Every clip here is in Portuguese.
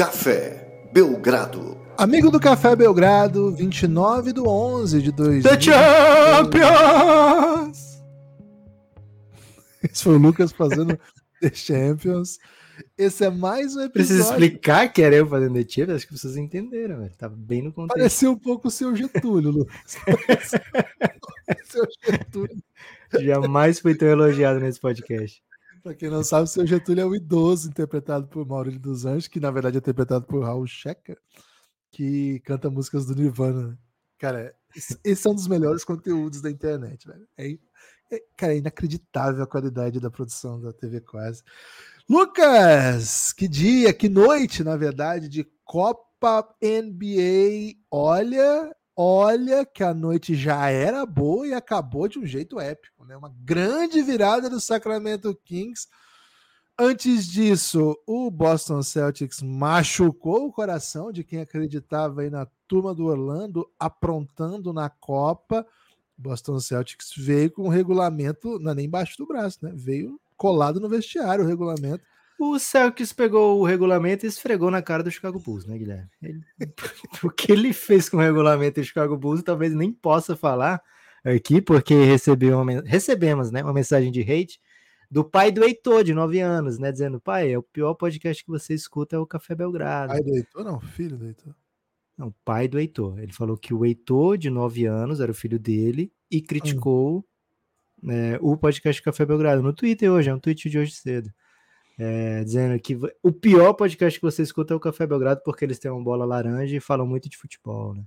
Café Belgrado. Amigo do Café Belgrado, 29 do 11 de 2000. The Champions! Esse foi o Lucas fazendo The Champions. Esse é mais um episódio. Precisa explicar que era eu fazendo The Champions? Acho que vocês entenderam, velho. Tava bem no contexto. Pareceu um pouco o seu Getúlio, Lucas. seu Getúlio. Jamais fui tão elogiado nesse podcast. Pra quem não sabe, o seu Getúlio é o idoso interpretado por Maurílio dos Anjos, que na verdade é interpretado por Raul Shecker, que canta músicas do Nirvana. né? Cara, esse é um dos melhores conteúdos da internet, velho. É, é- cara, é inacreditável a qualidade da produção da TV Quase. Lucas, que dia, que noite, na verdade, de Copa NBA. Olha, olha que a noite já era boa e acabou de um jeito épico, né? Uma grande virada do Sacramento Kings. Antes disso, o Boston Celtics machucou o coração de quem acreditava aí na turma do Orlando aprontando na Copa. Boston Celtics veio com o regulamento, não é nem embaixo do braço, né? Veio colado no vestiário o regulamento. O Celtics pegou o regulamento e esfregou na cara do Chicago Bulls, né, Guilherme? Ele- o que ele fez com o regulamento do Chicago Bulls, talvez nem possa falar aqui, porque recebeu uma recebemos né, uma mensagem de hate do pai do Heitor, de 9 anos, né? Dizendo, pai, é o pior podcast que você escuta é o Café Belgrado. Pai do Heitor, não, filho do Heitor. Não, pai do Heitor. Ele falou que o Heitor, de 9 anos, era o filho dele e criticou né, o podcast Café Belgrado no Twitter hoje, é um tweet de hoje cedo. É, dizendo que o pior podcast que você escuta é o Café Belgrado porque eles têm uma bola laranja e falam muito de futebol, né?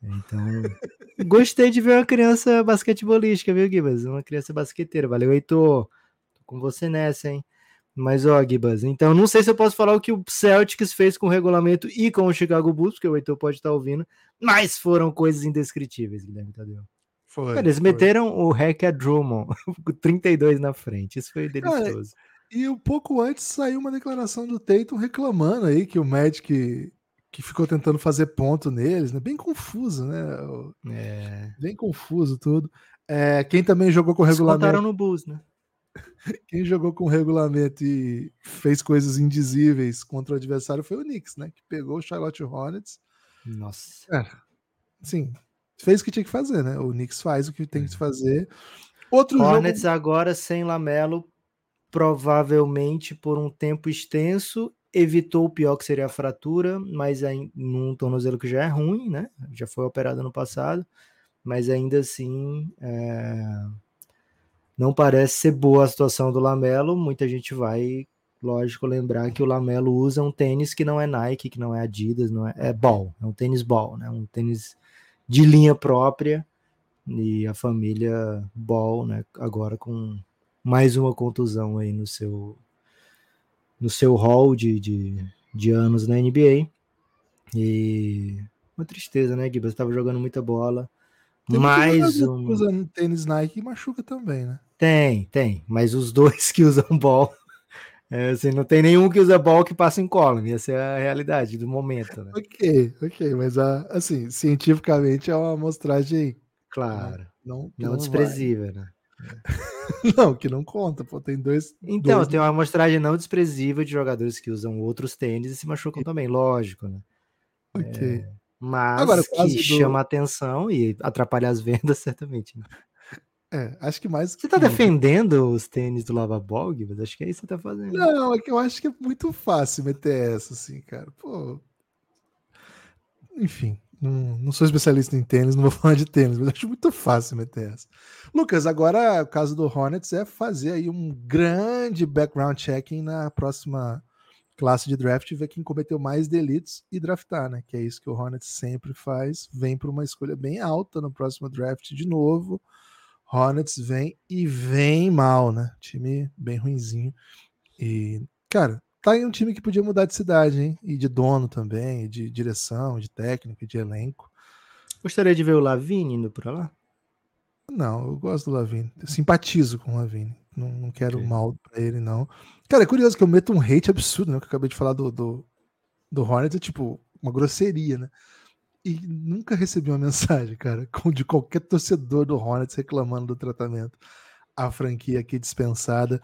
Então, gostei de ver uma criança basquetebolística, viu, Gibas? Uma criança basqueteira. Valeu, Heitor. Tô com você nessa, hein? Mas, ó, Gibas, então não sei se eu posso falar o que o Celtics fez com o regulamento e com o Chicago Bulls, porque o Heitor pode estar ouvindo, mas foram coisas indescritíveis, Guilherme Tadeu. Foi. Eles foi. meteram o Hack a Drummond, com 32 na frente, isso foi delicioso. E um pouco antes saiu uma declaração do Tatum reclamando aí que o Magic que ficou tentando fazer ponto neles, né? Bem confuso, né? É, Bem confuso tudo. É, quem também jogou com o regulamento, no Bulls, né? quem jogou com o regulamento e fez coisas indizíveis contra o adversário foi o Knicks, né? Que pegou o Charlotte Hornets, Nossa. sim, fez o que tinha que fazer, né? O Knicks faz o que tem que fazer. Outro Hornets agora sem Lamelo, provavelmente por um tempo extenso, evitou o pior que seria a fratura, mas aí num tornozelo que já é ruim, né? Já foi operado no passado, mas ainda assim é, não parece ser boa a situação do Lamelo. Muita gente vai, lógico, lembrar que o Lamelo usa um tênis que não é Nike, que não é Adidas, não é, é ball, é um tênis ball, né? Um tênis de linha própria e a família Ball, né, agora com mais uma contusão aí no seu no seu hall de, de, de anos na NBA. E uma tristeza, né, Gibas? Estava jogando muita bola. Tem Mais um. usa tênis Nike e machuca também, né? Tem, tem. Mas os dois que usam ball. é, assim, não tem nenhum que usa ball que passa em column. Essa é a realidade do momento, né? Ok, ok, mas ah, assim, cientificamente é uma amostragem Claro. não, Não vai. desprezível, né? Não, que não conta, pô, tem dois. Então, dois- tem uma amostragem não desprezível de jogadores que usam outros tênis e se machucam também, lógico, né? Ok. Mas Agora, que do- chama atenção e atrapalha as vendas, certamente. né? É, acho que mais. Você tá defendendo os tênis do Lavabol, Guilherme? Acho que é isso que você tá fazendo. Não, é que eu acho que é muito fácil meter essa, assim, cara. Pô. Enfim, não, não sou especialista em tênis, não vou falar de tênis, mas acho muito fácil meter essa. Lucas, agora o caso do Hornets é fazer aí um grande background checking na próxima classe de draft, ver quem cometeu mais delitos e draftar, né? Que é isso que o Hornets sempre faz. Vem para uma escolha bem alta no próximo draft de novo. Hornets vem e vem mal, né? Time bem ruinzinho. E, cara, tá aí um time que podia mudar de cidade, hein? E de dono também, de direção, de técnico, de elenco. Gostaria de ver o Lavine indo pra lá? Não, eu gosto do Lavine. Eu simpatizo com o Lavine. Não, não quero Ok. mal pra ele, não. Cara, é curioso que eu meto um hate absurdo, né? Que eu acabei de falar do, do, do Hornets, é tipo uma grosseria, né? E nunca recebi uma mensagem, cara, de qualquer torcedor do Hornets reclamando do tratamento. A franquia aqui dispensada.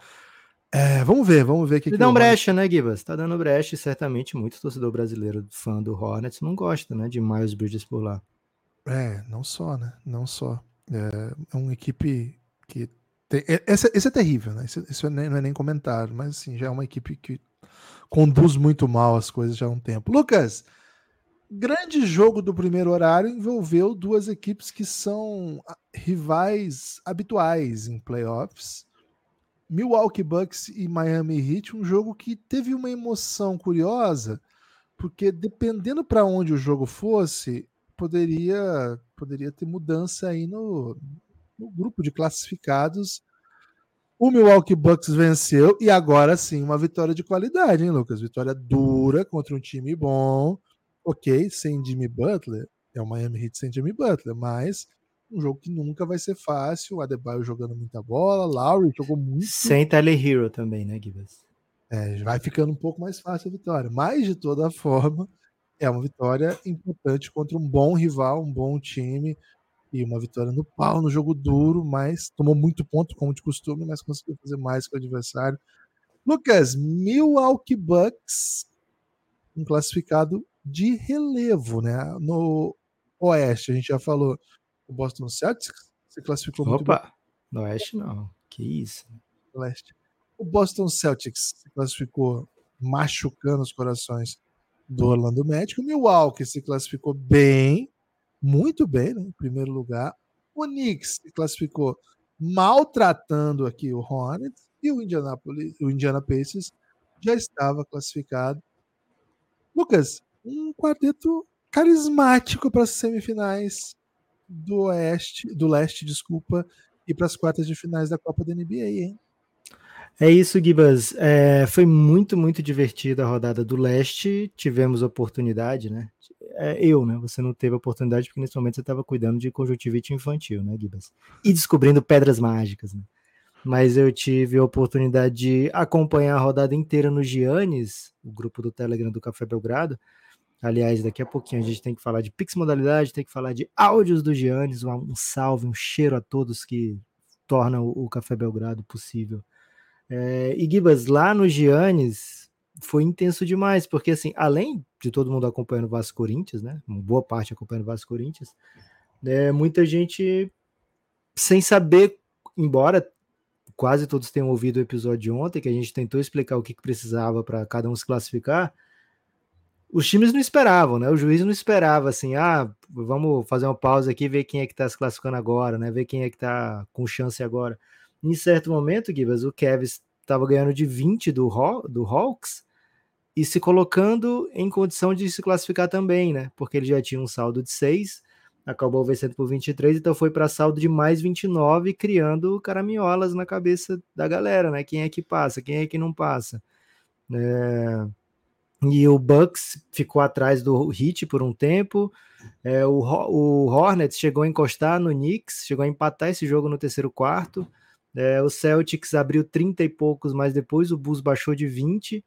É, vamos ver, vamos ver o que, que dá um brecha, né, Gibas? Tá dando brecha e certamente muito torcedor brasileiro fã do Hornets não gosta, né, de Miles Bridges por lá. É, não só, né? Não só. É, é uma equipe que tem, é, esse, esse, é terrível, né? Isso, não é nem comentário, mas assim, já é uma equipe que conduz muito mal as coisas já há um tempo. Lucas, grande jogo do primeiro horário envolveu duas equipes que são rivais habituais em playoffs. Milwaukee Bucks e Miami Heat, um jogo que teve uma emoção curiosa, porque dependendo para onde o jogo fosse, poderia poderia ter mudança aí no, no grupo de classificados. O Milwaukee Bucks venceu e agora sim uma vitória de qualidade, hein, Lucas? Vitória dura contra um time bom ok, sem Jimmy Butler, é o Miami Heat sem Jimmy Butler, mas um jogo que nunca vai ser fácil. O Adebayo jogando muita bola, Lowry jogou muito. Sem Hero também, né, Gibbs? É, vai ficando um pouco mais fácil a vitória. Mas, de toda forma, é uma vitória importante contra um bom rival, um bom time. E uma vitória no pau, no jogo duro, mas tomou muito ponto, como de costume, mas conseguiu fazer mais com o adversário. Lucas, Milwaukee Bucks, um classificado de relevo, né? No Oeste, a gente já falou, o Boston Celtics se classificou Opa, muito Opa, no Oeste não, que isso. No Leste. O Boston Celtics se classificou machucando os corações do Orlando Magic. O Milwaukee se classificou bem, muito bem, né, em primeiro lugar. O Knicks se classificou maltratando aqui o Hornets e o Indianapolis, o Indiana Pacers já estava classificado. Lucas, um quarteto carismático para as semifinais do Oeste, do Leste, desculpa, e para as quartas de finais da Copa da NBA, hein? É isso, Gibas. É, foi muito, muito divertida a rodada do Leste. Tivemos oportunidade, né? É, eu, né? Você não teve oportunidade porque nesse momento você estava cuidando de conjuntivite infantil, né, Gibas? E descobrindo pedras mágicas, né? Mas eu tive a oportunidade de acompanhar a rodada inteira no Giannis, o grupo do Telegram do Café Belgrado. Aliás, daqui a pouquinho a gente tem que falar de Pix Modalidade, tem que falar de áudios do Giannis, um, salve, um cheiro a todos que tornam o, Café Belgrado possível. É, e Gibas, lá no Giannis foi intenso demais, porque assim, além de todo mundo acompanhando o Vasco Corinthians, né? Uma boa parte acompanhando o Vasco Corinthians, é, muita gente sem saber, embora quase todos tenham ouvido o episódio de ontem, que a gente tentou explicar o que, que precisava para cada um se classificar os times não esperavam, né? O juiz não esperava assim, ah, vamos fazer uma pausa aqui ver quem é que tá se classificando agora, né? Ver quem é que tá com chance agora. Em certo momento, Gibas, o Kevs estava ganhando de 20 do, do Hawks e se colocando em condição de se classificar também, né? Porque ele já tinha um saldo de 6, acabou vencendo por 23, então foi para saldo de mais 29, criando caraminholas na cabeça da galera, né? Quem é que passa, quem é que não passa. É... E o Bucks ficou atrás do Heat por um tempo. É, o, o Hornets chegou a encostar no Knicks, chegou a empatar esse jogo no terceiro quarto. É, o Celtics abriu 30 e poucos, mas depois o Bulls baixou de 20.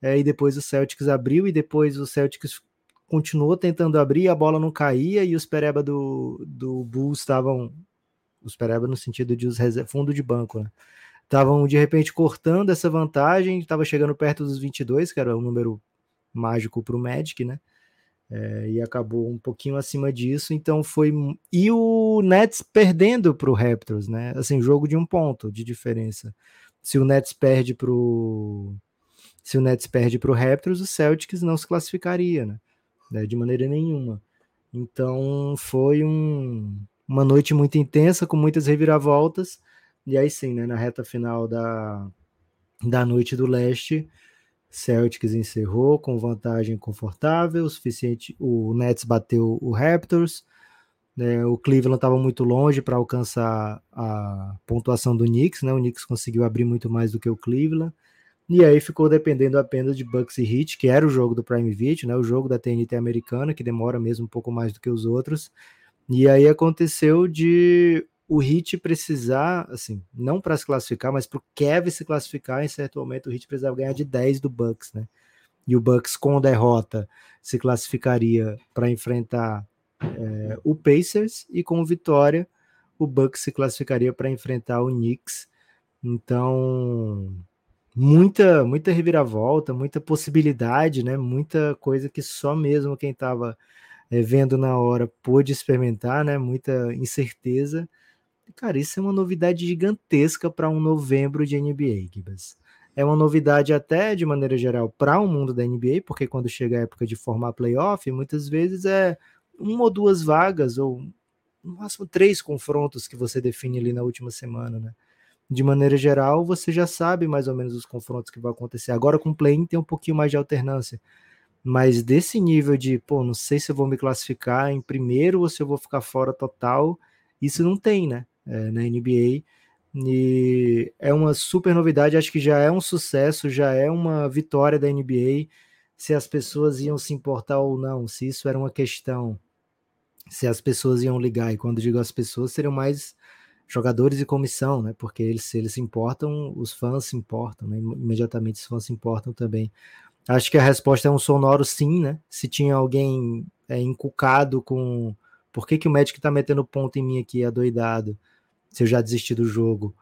É, e depois o Celtics abriu, e depois o Celtics continuou tentando abrir, a bola não caía, e os pereba do, do Bulls estavam. Os pereba no sentido de os fundo de banco, né? Estavam de repente cortando essa vantagem, estava chegando perto dos 22, que era o número mágico para o Magic, né? É, e acabou um pouquinho acima disso, então foi. E o Nets perdendo para o Raptors, né? Assim, jogo de um ponto de diferença. Se o Nets perde para o. Se o Nets perde para o Raptors, o Celtics não se classificaria, né? É, de maneira nenhuma. Então foi um, uma noite muito intensa, com muitas reviravoltas. E aí sim, né, na reta final da, da noite do leste, Celtics encerrou com vantagem confortável, o suficiente. O Nets bateu o Raptors. Né, o Cleveland estava muito longe para alcançar a pontuação do Knicks, né? O Knicks conseguiu abrir muito mais do que o Cleveland. E aí ficou dependendo apenas de Bucks e Heat, que era o jogo do Prime Video, né? O jogo da TNT americana, que demora mesmo um pouco mais do que os outros. E aí aconteceu de o Heat precisar, assim, não para se classificar, mas para o Kevin se classificar, em certo momento o Heat precisava ganhar de 10 do Bucks, né? E o Bucks com derrota se classificaria para enfrentar é, o Pacers e com vitória o Bucks se classificaria para enfrentar o Knicks. Então, muita muita reviravolta, muita possibilidade, né? Muita coisa que só mesmo quem estava é, vendo na hora pôde experimentar, né? Muita incerteza. Cara, isso é uma novidade gigantesca para um novembro de NBA, Gibas. É uma novidade até de maneira geral para o mundo da NBA, porque quando chega a época de formar playoff, muitas vezes é uma ou duas vagas, ou no máximo três confrontos que você define ali na última semana, né? De maneira geral, você já sabe mais ou menos os confrontos que vão acontecer. Agora com o play-in tem um pouquinho mais de alternância. Mas desse nível de, pô, não sei se eu vou me classificar em primeiro ou se eu vou ficar fora total, isso não tem, né? É, na NBA. E é uma super novidade, acho que já é um sucesso, já é uma vitória da NBA. Se as pessoas iam se importar ou não, se isso era uma questão, se as pessoas iam ligar, e quando digo as pessoas, seriam mais jogadores e comissão, né? Porque eles, se eles se importam, os fãs se importam, né? Imediatamente os fãs se importam também. Acho que a resposta é um sonoro sim, né? Se tinha alguém é, encucado com por que, que o médico tá metendo ponto em mim aqui, adoidado, se eu já desisti do jogo.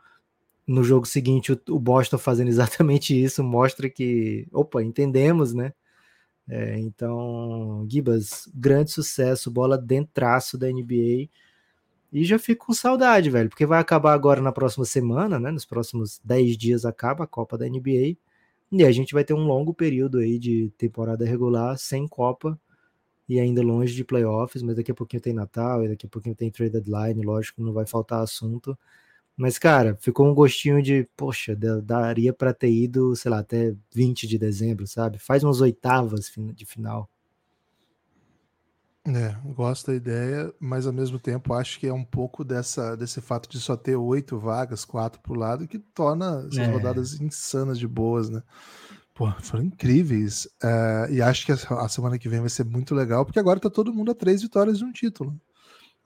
No jogo seguinte, o, Boston fazendo exatamente isso mostra que, opa, entendemos, né? É, então, Gibas, grande sucesso, bola dentraço da NBA. E já fico com saudade, velho, porque vai acabar agora na próxima semana, né? Nos próximos 10 dias acaba a Copa da NBA. E a gente vai ter um longo período aí de temporada regular sem Copa e ainda longe de playoffs, mas daqui a pouquinho tem Natal e daqui a pouquinho tem trade deadline, lógico, não vai faltar assunto. Mas, cara, ficou um gostinho de, poxa, daria para ter ido, sei lá, até 20 de dezembro, sabe? Faz umas oitavas de final. É, gosto da ideia, mas ao mesmo tempo acho que é um pouco dessa, desse fato de só ter oito vagas, quatro pro lado, que torna essas é. rodadas insanas de boas, né? Pô, foram incríveis. Uh, e acho que a, semana que vem vai ser muito legal, porque agora tá todo mundo a três vitórias de um título.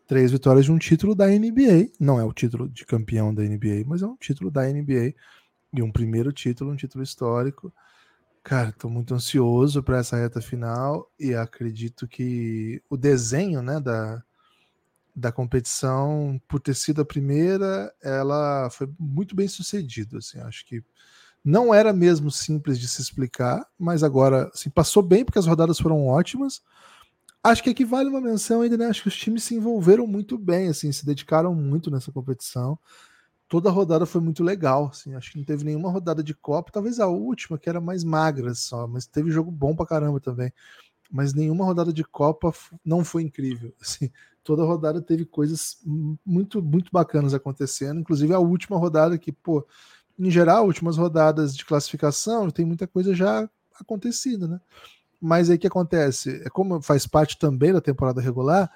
Três vitórias de um título da NBA. Não é o título de campeão da NBA, mas é um título da NBA. E um primeiro título, um título histórico. Cara, estou muito ansioso para essa reta final e acredito que o desenho né, da, da competição, por ter sido a primeira, ela foi muito bem sucedido. Assim, acho que não era mesmo simples de se explicar, mas agora assim, passou bem porque as rodadas foram ótimas. Acho que aqui vale uma menção ainda, né? Acho que os times se envolveram muito bem, assim, se dedicaram muito nessa competição toda a rodada foi muito legal. Assim, acho que não teve nenhuma rodada de Copa, talvez a última, que era mais magra só, mas teve jogo bom pra caramba também. Mas nenhuma rodada de Copa não foi incrível. Assim, toda rodada teve coisas muito, muito bacanas acontecendo, inclusive a última rodada que, pô, em geral, últimas rodadas de classificação, tem muita coisa já acontecida, né? Mas aí o que acontece? É como faz parte também da temporada regular,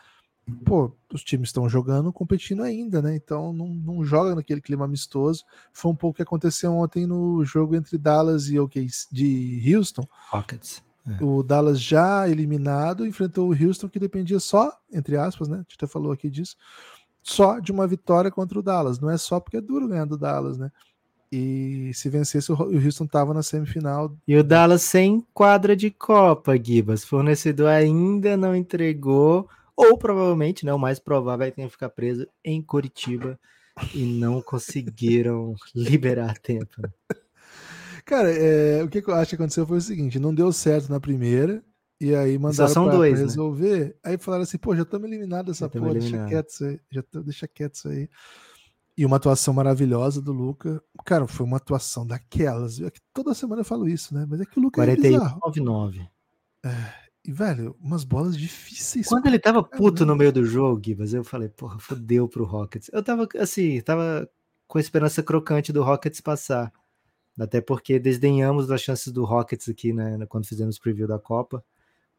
pô, os times estão jogando, competindo ainda, né? Então não, não joga naquele clima amistoso. Foi um pouco o que aconteceu ontem no jogo entre Dallas e OK de Houston. Rockets. É. O Dallas já eliminado enfrentou o Houston que dependia só, entre aspas, né? A gente até falou aqui disso, só de uma vitória contra o Dallas. Não é só porque é duro ganhar do Dallas, né? E se vencesse, o Houston estava na semifinal. E o Dallas sem quadra de Copa, Gibas. Fornecedor ainda não entregou ou provavelmente, né, o mais provável é que tenha que ficar preso em Curitiba e não conseguiram liberar tempo. Né? Cara, é, o que eu acho que aconteceu foi o seguinte: não deu certo na primeira, e aí mandaram para né? resolver. Né? Aí falaram assim: pô, já estamos eliminados essa porra, deixa quieto isso aí. Já tô, deixa quieto isso aí. E uma atuação maravilhosa do Luca. Cara, foi uma atuação daquelas. É toda semana eu falo isso, né? Mas é que o Luca 41, é bizarro. 99. É, e, velho, umas bolas difíceis. Quando ele tava puto no meio do jogo, Gibas, eu falei, porra, fodeu pro Rockets. Eu tava, assim, tava com a esperança crocante do Rockets passar. Até porque desdenhamos das chances do Rockets aqui, né, quando fizemos o preview da Copa.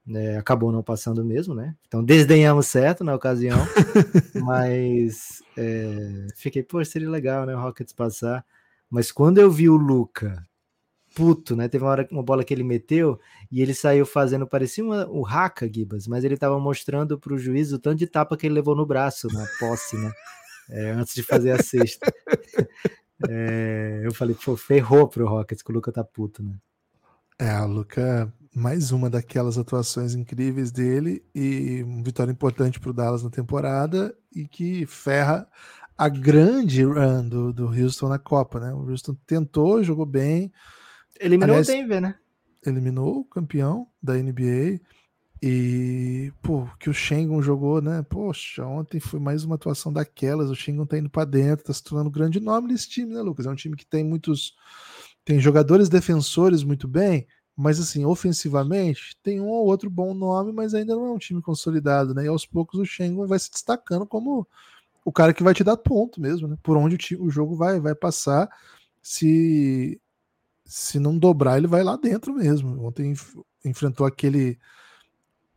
É, acabou não passando mesmo, né? Então desdenhamos certo na ocasião. mas é, fiquei, pô, seria legal, né? O Rockets passar. Mas quando eu vi o Luca puto, né? Teve uma, hora, uma bola que ele meteu e ele saiu fazendo, parecia uma, o Haka, Gibas, mas ele tava mostrando pro juiz o tanto de tapa que ele levou no braço na posse, né? É, antes de fazer a sexta. é, eu falei, pô, ferrou pro Rockets que o Luca tá puto, né? É, o Luca, mais uma daquelas atuações incríveis dele e uma vitória importante pro Dallas na temporada e que ferra a grande run do, do Houston na Copa, né? O Houston tentou, jogou bem, Eliminou Aliás, o Denver, né? eliminou o campeão da NBA e, pô, que o Schengen jogou, né? Poxa, ontem foi mais uma atuação daquelas. O Schengen tá indo para dentro, tá se tornando um grande nome nesse time, né, Lucas? É um time que tem muitos. Tem jogadores defensores muito bem, mas assim, ofensivamente, tem um ou outro bom nome, mas ainda não é um time consolidado, né? E aos poucos o Schengen vai se destacando como o cara que vai te dar ponto mesmo, né? Por onde o, ti- o jogo vai, vai passar. Se se não dobrar, ele vai lá dentro mesmo. Ontem enf- enfrentou aquele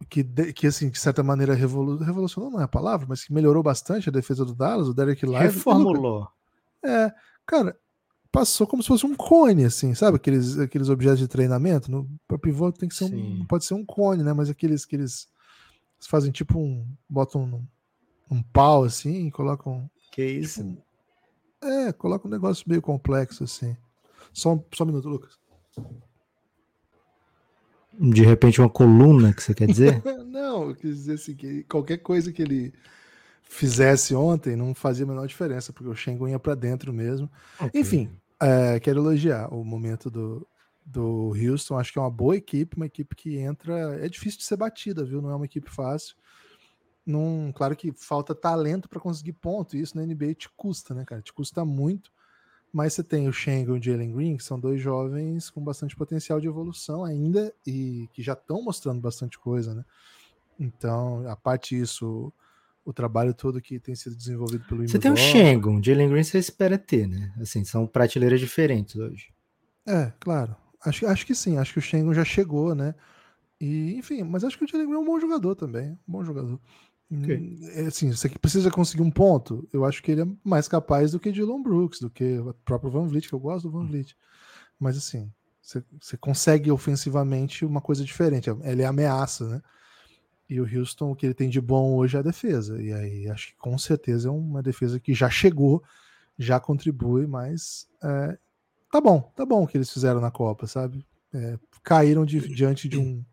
que, que assim, de certa maneira, revolu revolucionou, não é a palavra, mas que melhorou bastante a defesa do Dallas, o Derek. E, Lucas, Reformulou. É, cara, passou como se fosse um cone, assim, sabe? Aqueles, aqueles objetos de treinamento. No, pra pivô tem que ser um. Pode ser um cone, né? Mas aqueles que eles fazem tipo um. botam um, um pau assim e colocam. Que isso? Tipo, é, colocam um negócio meio complexo, assim. Só um, só um minuto, Lucas. De repente uma coluna que você quer dizer? Não, eu quis dizer assim, que qualquer coisa que ele fizesse ontem não fazia a menor diferença, porque o Schengen ia pra dentro mesmo. Enfim, é, quero elogiar o momento do, do Houston. Acho que é uma boa equipe, uma equipe que entra. É difícil de ser batida, viu? Não é uma equipe fácil. Não, claro que falta talento para conseguir ponto, e isso na NBA te custa, né, cara? Te custa muito. Mas você tem o Schengen e o Jalen Green, que são dois jovens com bastante potencial de evolução ainda e que já estão mostrando bastante coisa, né? Então, a parte disso, o trabalho todo que tem sido desenvolvido pelo Você tem o Shengun, Jalen Green você espera ter, né? Assim, são prateleiras diferentes hoje. É, claro. Acho, acho que sim, acho que o Schengen já chegou, né? E, enfim, mas acho que o Jalen Green é um bom jogador também. Um bom jogador. Hum, É, assim, você que precisa conseguir um ponto, eu acho que ele é mais capaz do que Dylan Brooks, do que o próprio Van Vliet, que eu gosto do Van Vliet. Mas assim, você, você consegue ofensivamente uma coisa diferente. Ele é ameaça, né? E o Houston, o que ele tem de bom hoje é a defesa. E aí acho que com certeza é uma defesa que já chegou, já contribui, mas é, tá bom, tá bom o que eles fizeram na Copa, sabe? É, caíram de- diante de um,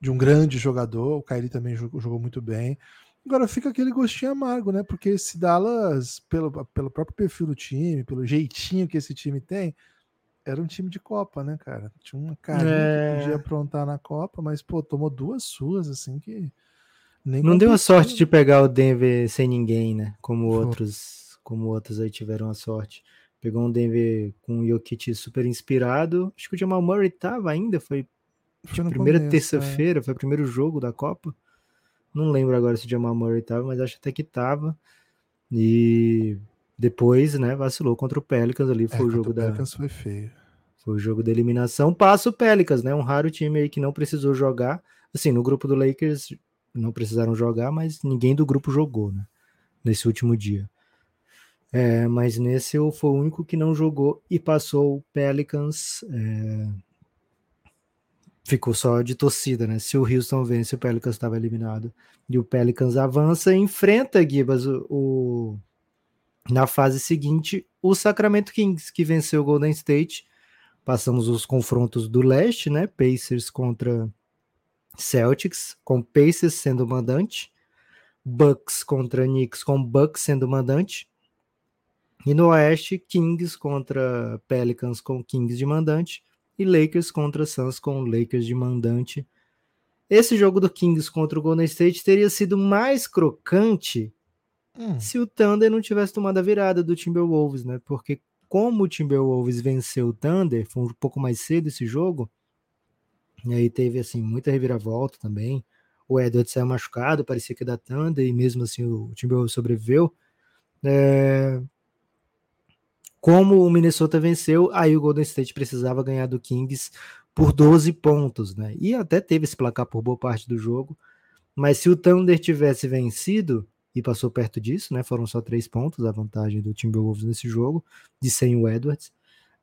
de um grande jogador, o Kyrie também jogou, jogou muito bem. Agora fica aquele gostinho amargo, né? Porque esse Dallas, pelo, pelo próprio perfil do time, pelo jeitinho que esse time tem, era um time de Copa, né, cara? Tinha uma carinha É. que podia aprontar na Copa, mas, pô, tomou duas suas, assim, que nem Não deu a sorte de pegar o Denver sem ninguém, né? Como Foi. outros, como outros aí tiveram a sorte. Pegou um Denver com o Jokic super inspirado. Acho que o Jamal Murray tava ainda, foi Foi primeira é. terça-feira, foi o primeiro jogo da Copa. Não lembro agora se o Jamal Murray tava, mas acho até que tava. E depois, né, vacilou contra o Pelicans ali, É, foi o contra jogo da Pelicans foi feio. foi o jogo da eliminação. Passa o Pelicans, né? Um raro time aí que não precisou jogar. Assim, no grupo do Lakers não precisaram jogar, mas ninguém do grupo jogou, né? Nesse último dia. É, mas nesse eu foi o único que não jogou e passou o Pelicans. é, Ficou só de torcida, né? Se o Houston vence, o Pelicans estava eliminado. E o Pelicans avança e enfrenta, Gibas, o, o- na fase seguinte, o Sacramento Kings, que venceu o Golden State. Passamos os confrontos do leste, né? Pacers contra Celtics, com Pacers sendo mandante. Bucks contra Knicks, com Bucks sendo mandante. E no oeste, Kings contra Pelicans, com Kings de mandante. E Lakers contra Suns, com Lakers de mandante. Esse jogo do Kings contra o Golden State teria sido mais crocante Hum, se o Thunder não tivesse tomado a virada do Timberwolves, né? Porque como o Timberwolves venceu o Thunder, foi um pouco mais cedo esse jogo, e aí teve assim muita reviravolta também. O Edwards saiu machucado, parecia que dar Thunder, e mesmo assim o Timberwolves sobreviveu. É, Como o Minnesota venceu, aí o Golden State precisava ganhar do Kings por 12 pontos, né? E até teve esse placar por boa parte do jogo. Mas se o Thunder tivesse vencido, e passou perto disso, né? Foram só três pontos a vantagem do Timberwolves nesse jogo, de sem o Edwards.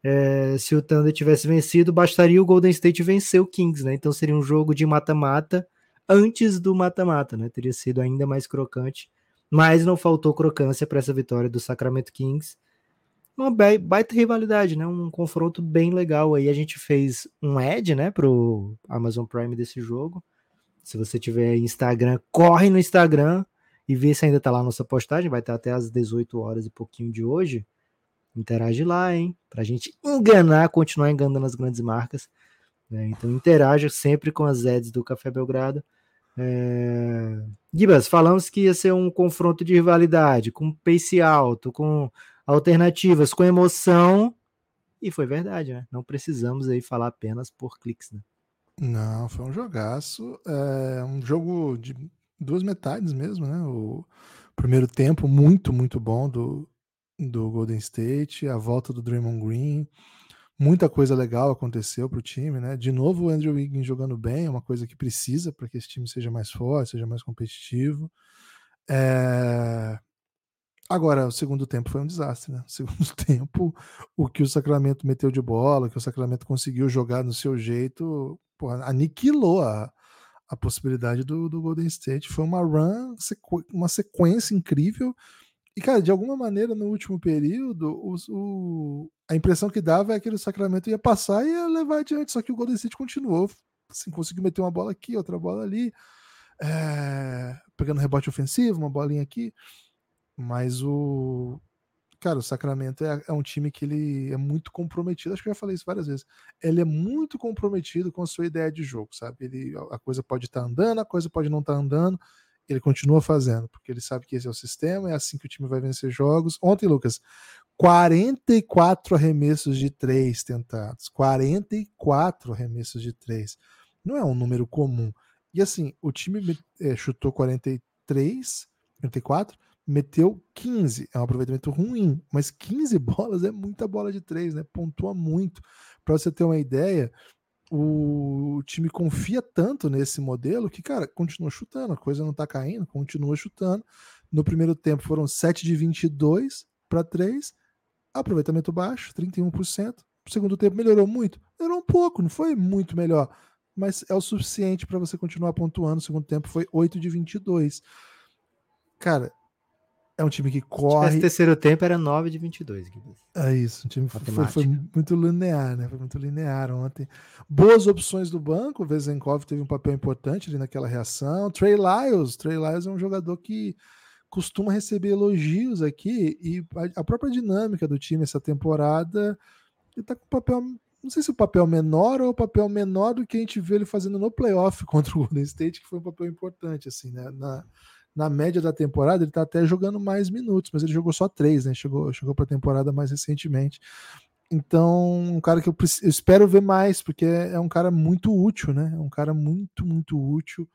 É, se o Thunder tivesse vencido, bastaria o Golden State vencer o Kings, né? Então seria um jogo de mata-mata antes do mata-mata, né? Teria sido ainda mais crocante, mas não faltou crocância para essa vitória do Sacramento Kings. Uma ba- baita rivalidade, né? Um confronto bem legal aí. A gente fez um ad, né, pro Amazon Prime desse jogo. Se você tiver Instagram, corre no Instagram e vê se ainda tá lá a nossa postagem, vai estar até às 18 horas e pouquinho de hoje. Interage lá, hein? Pra gente enganar, continuar enganando as grandes marcas. Né? Então interaja sempre com as ads do Café Belgrado. É... Gibas, falamos que ia ser um confronto de rivalidade, com pace alto, com alternativas, com emoção. E foi verdade, né? Não precisamos aí falar apenas por cliques, né? Não, foi um jogaço. É um jogo de duas metades mesmo, né? O primeiro tempo muito, muito bom do, do Golden State, a volta do Draymond Green, muita coisa legal aconteceu para o time, né? De novo o Andrew Wiggins jogando bem, é uma coisa que precisa para que esse time seja mais forte, seja mais competitivo. É... Agora, o segundo tempo foi um desastre, né? O segundo tempo, o que o Sacramento meteu de bola, o que o Sacramento conseguiu jogar no seu jeito, porra, aniquilou a, a possibilidade do, do Golden State. Foi uma run, uma sequência incrível. E, cara, de alguma maneira, no último período, o, o, a impressão que dava é que o Sacramento ia passar e ia levar adiante. Só que o Golden State continuou. Assim, conseguiu meter uma bola aqui, outra bola ali. É, pegando rebote ofensivo, uma bolinha aqui. Mas o, cara, o Sacramento é, é, um time que ele é muito comprometido. Acho que eu já falei isso várias vezes. Ele é muito comprometido com a sua ideia de jogo, sabe? Ele, a coisa pode estar tá andando, a coisa pode não estar tá andando. Ele continua fazendo, porque ele sabe que esse é o sistema, é assim que o time vai vencer jogos. Ontem, Lucas, 44 arremessos de três tentados. 44 arremessos de três. Não é um número comum. E assim, o time é, chutou 43, 44 meteu 15, é um aproveitamento ruim, mas 15 bolas é muita bola de três, né? Pontua muito. Para você ter uma ideia, o time confia tanto nesse modelo que, cara, continua chutando, a coisa não tá caindo, continua chutando. No primeiro tempo foram 7 de 22 para 3, aproveitamento baixo, 31%. No segundo tempo melhorou muito? Melhorou um pouco, não foi muito melhor, mas é o suficiente para você continuar pontuando. No segundo tempo foi 8 de 22. Cara, é um time que corre. Se terceiro tempo era 9 de 22. É isso. O time foi, foi, muito linear, né? Foi muito linear ontem. Boas opções do banco. O Vezenkov teve um papel importante ali naquela reação. Trey Lyles. Trey Lyles é um jogador que costuma receber elogios aqui. E a, própria dinâmica do time essa temporada. Ele tá com papel. Não sei se o papel menor ou o papel menor do que a gente vê ele fazendo no playoff contra o Golden State, que foi um papel importante, assim, né? Na, na média da temporada, ele tá até jogando mais minutos, mas ele jogou só três, né? Chegou, chegou para a temporada mais recentemente. Então, um cara que eu, eu, espero ver mais, porque é, é um cara muito útil, né? É um cara muito, muito útil.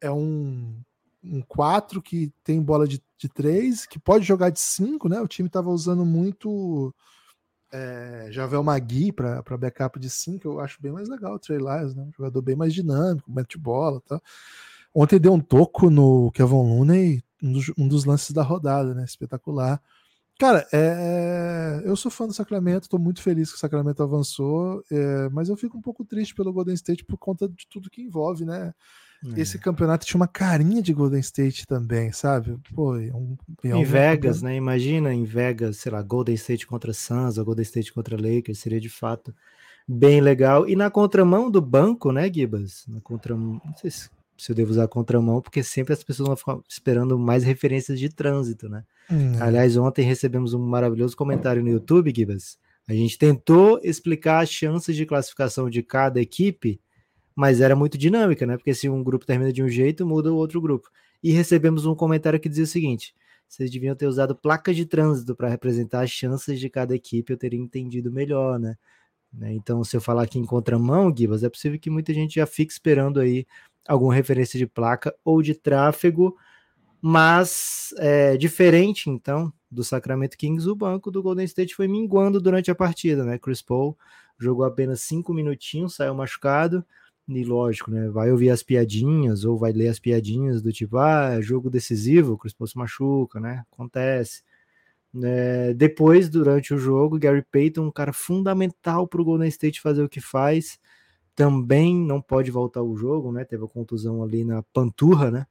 É um, um 4 que tem bola de, de 3, que pode jogar de 5, né? O time estava usando muito é, Javel Magui para backup de 5, eu acho bem mais legal o Trey Lyles, né? Um jogador bem mais dinâmico, mete bola e tal. Ontem deu um toco no Kevin Looney, um dos, um dos lances da rodada, né? Espetacular. Cara, é, eu sou fã do Sacramento, estou muito feliz que o Sacramento avançou, é, mas eu fico um pouco triste pelo Golden State por conta de tudo que envolve, né? É. Esse campeonato tinha uma carinha de Golden State também, sabe? Pô, é um, é em Vegas, né? Imagina em Vegas, sei lá, Golden State contra Suns, ou Golden State contra Lakers, seria de fato bem legal. E na contramão do banco, né, Gibas? Na contramão, não sei se se eu devo usar contramão, porque sempre as pessoas vão ficar esperando mais referências de trânsito, né? Hum. Aliás, ontem recebemos um maravilhoso comentário no YouTube, Gibas. A gente tentou explicar as chances de classificação de cada equipe, mas era muito dinâmica, né? Porque se um grupo termina de um jeito, muda o outro grupo. E recebemos um comentário que dizia o seguinte: vocês deviam ter usado placas de trânsito para representar as chances de cada equipe, eu teria entendido melhor, né? né? Então, se eu falar aqui em contramão, Gibas, é possível que muita gente já fique esperando aí alguma referência de placa ou de tráfego, mas é, diferente então do Sacramento Kings, o banco do Golden State foi minguando durante a partida, né? Chris Paul jogou apenas cinco minutinhos, saiu machucado, e lógico, né? Vai ouvir as piadinhas ou vai ler as piadinhas do tipo, ah, é jogo decisivo, o Chris Paul se machuca, né? Acontece. É, depois, durante o jogo, Gary Payton, um cara fundamental para o Golden State fazer o que faz, também não pode voltar ao jogo, né? Teve a contusão ali na panturra, né?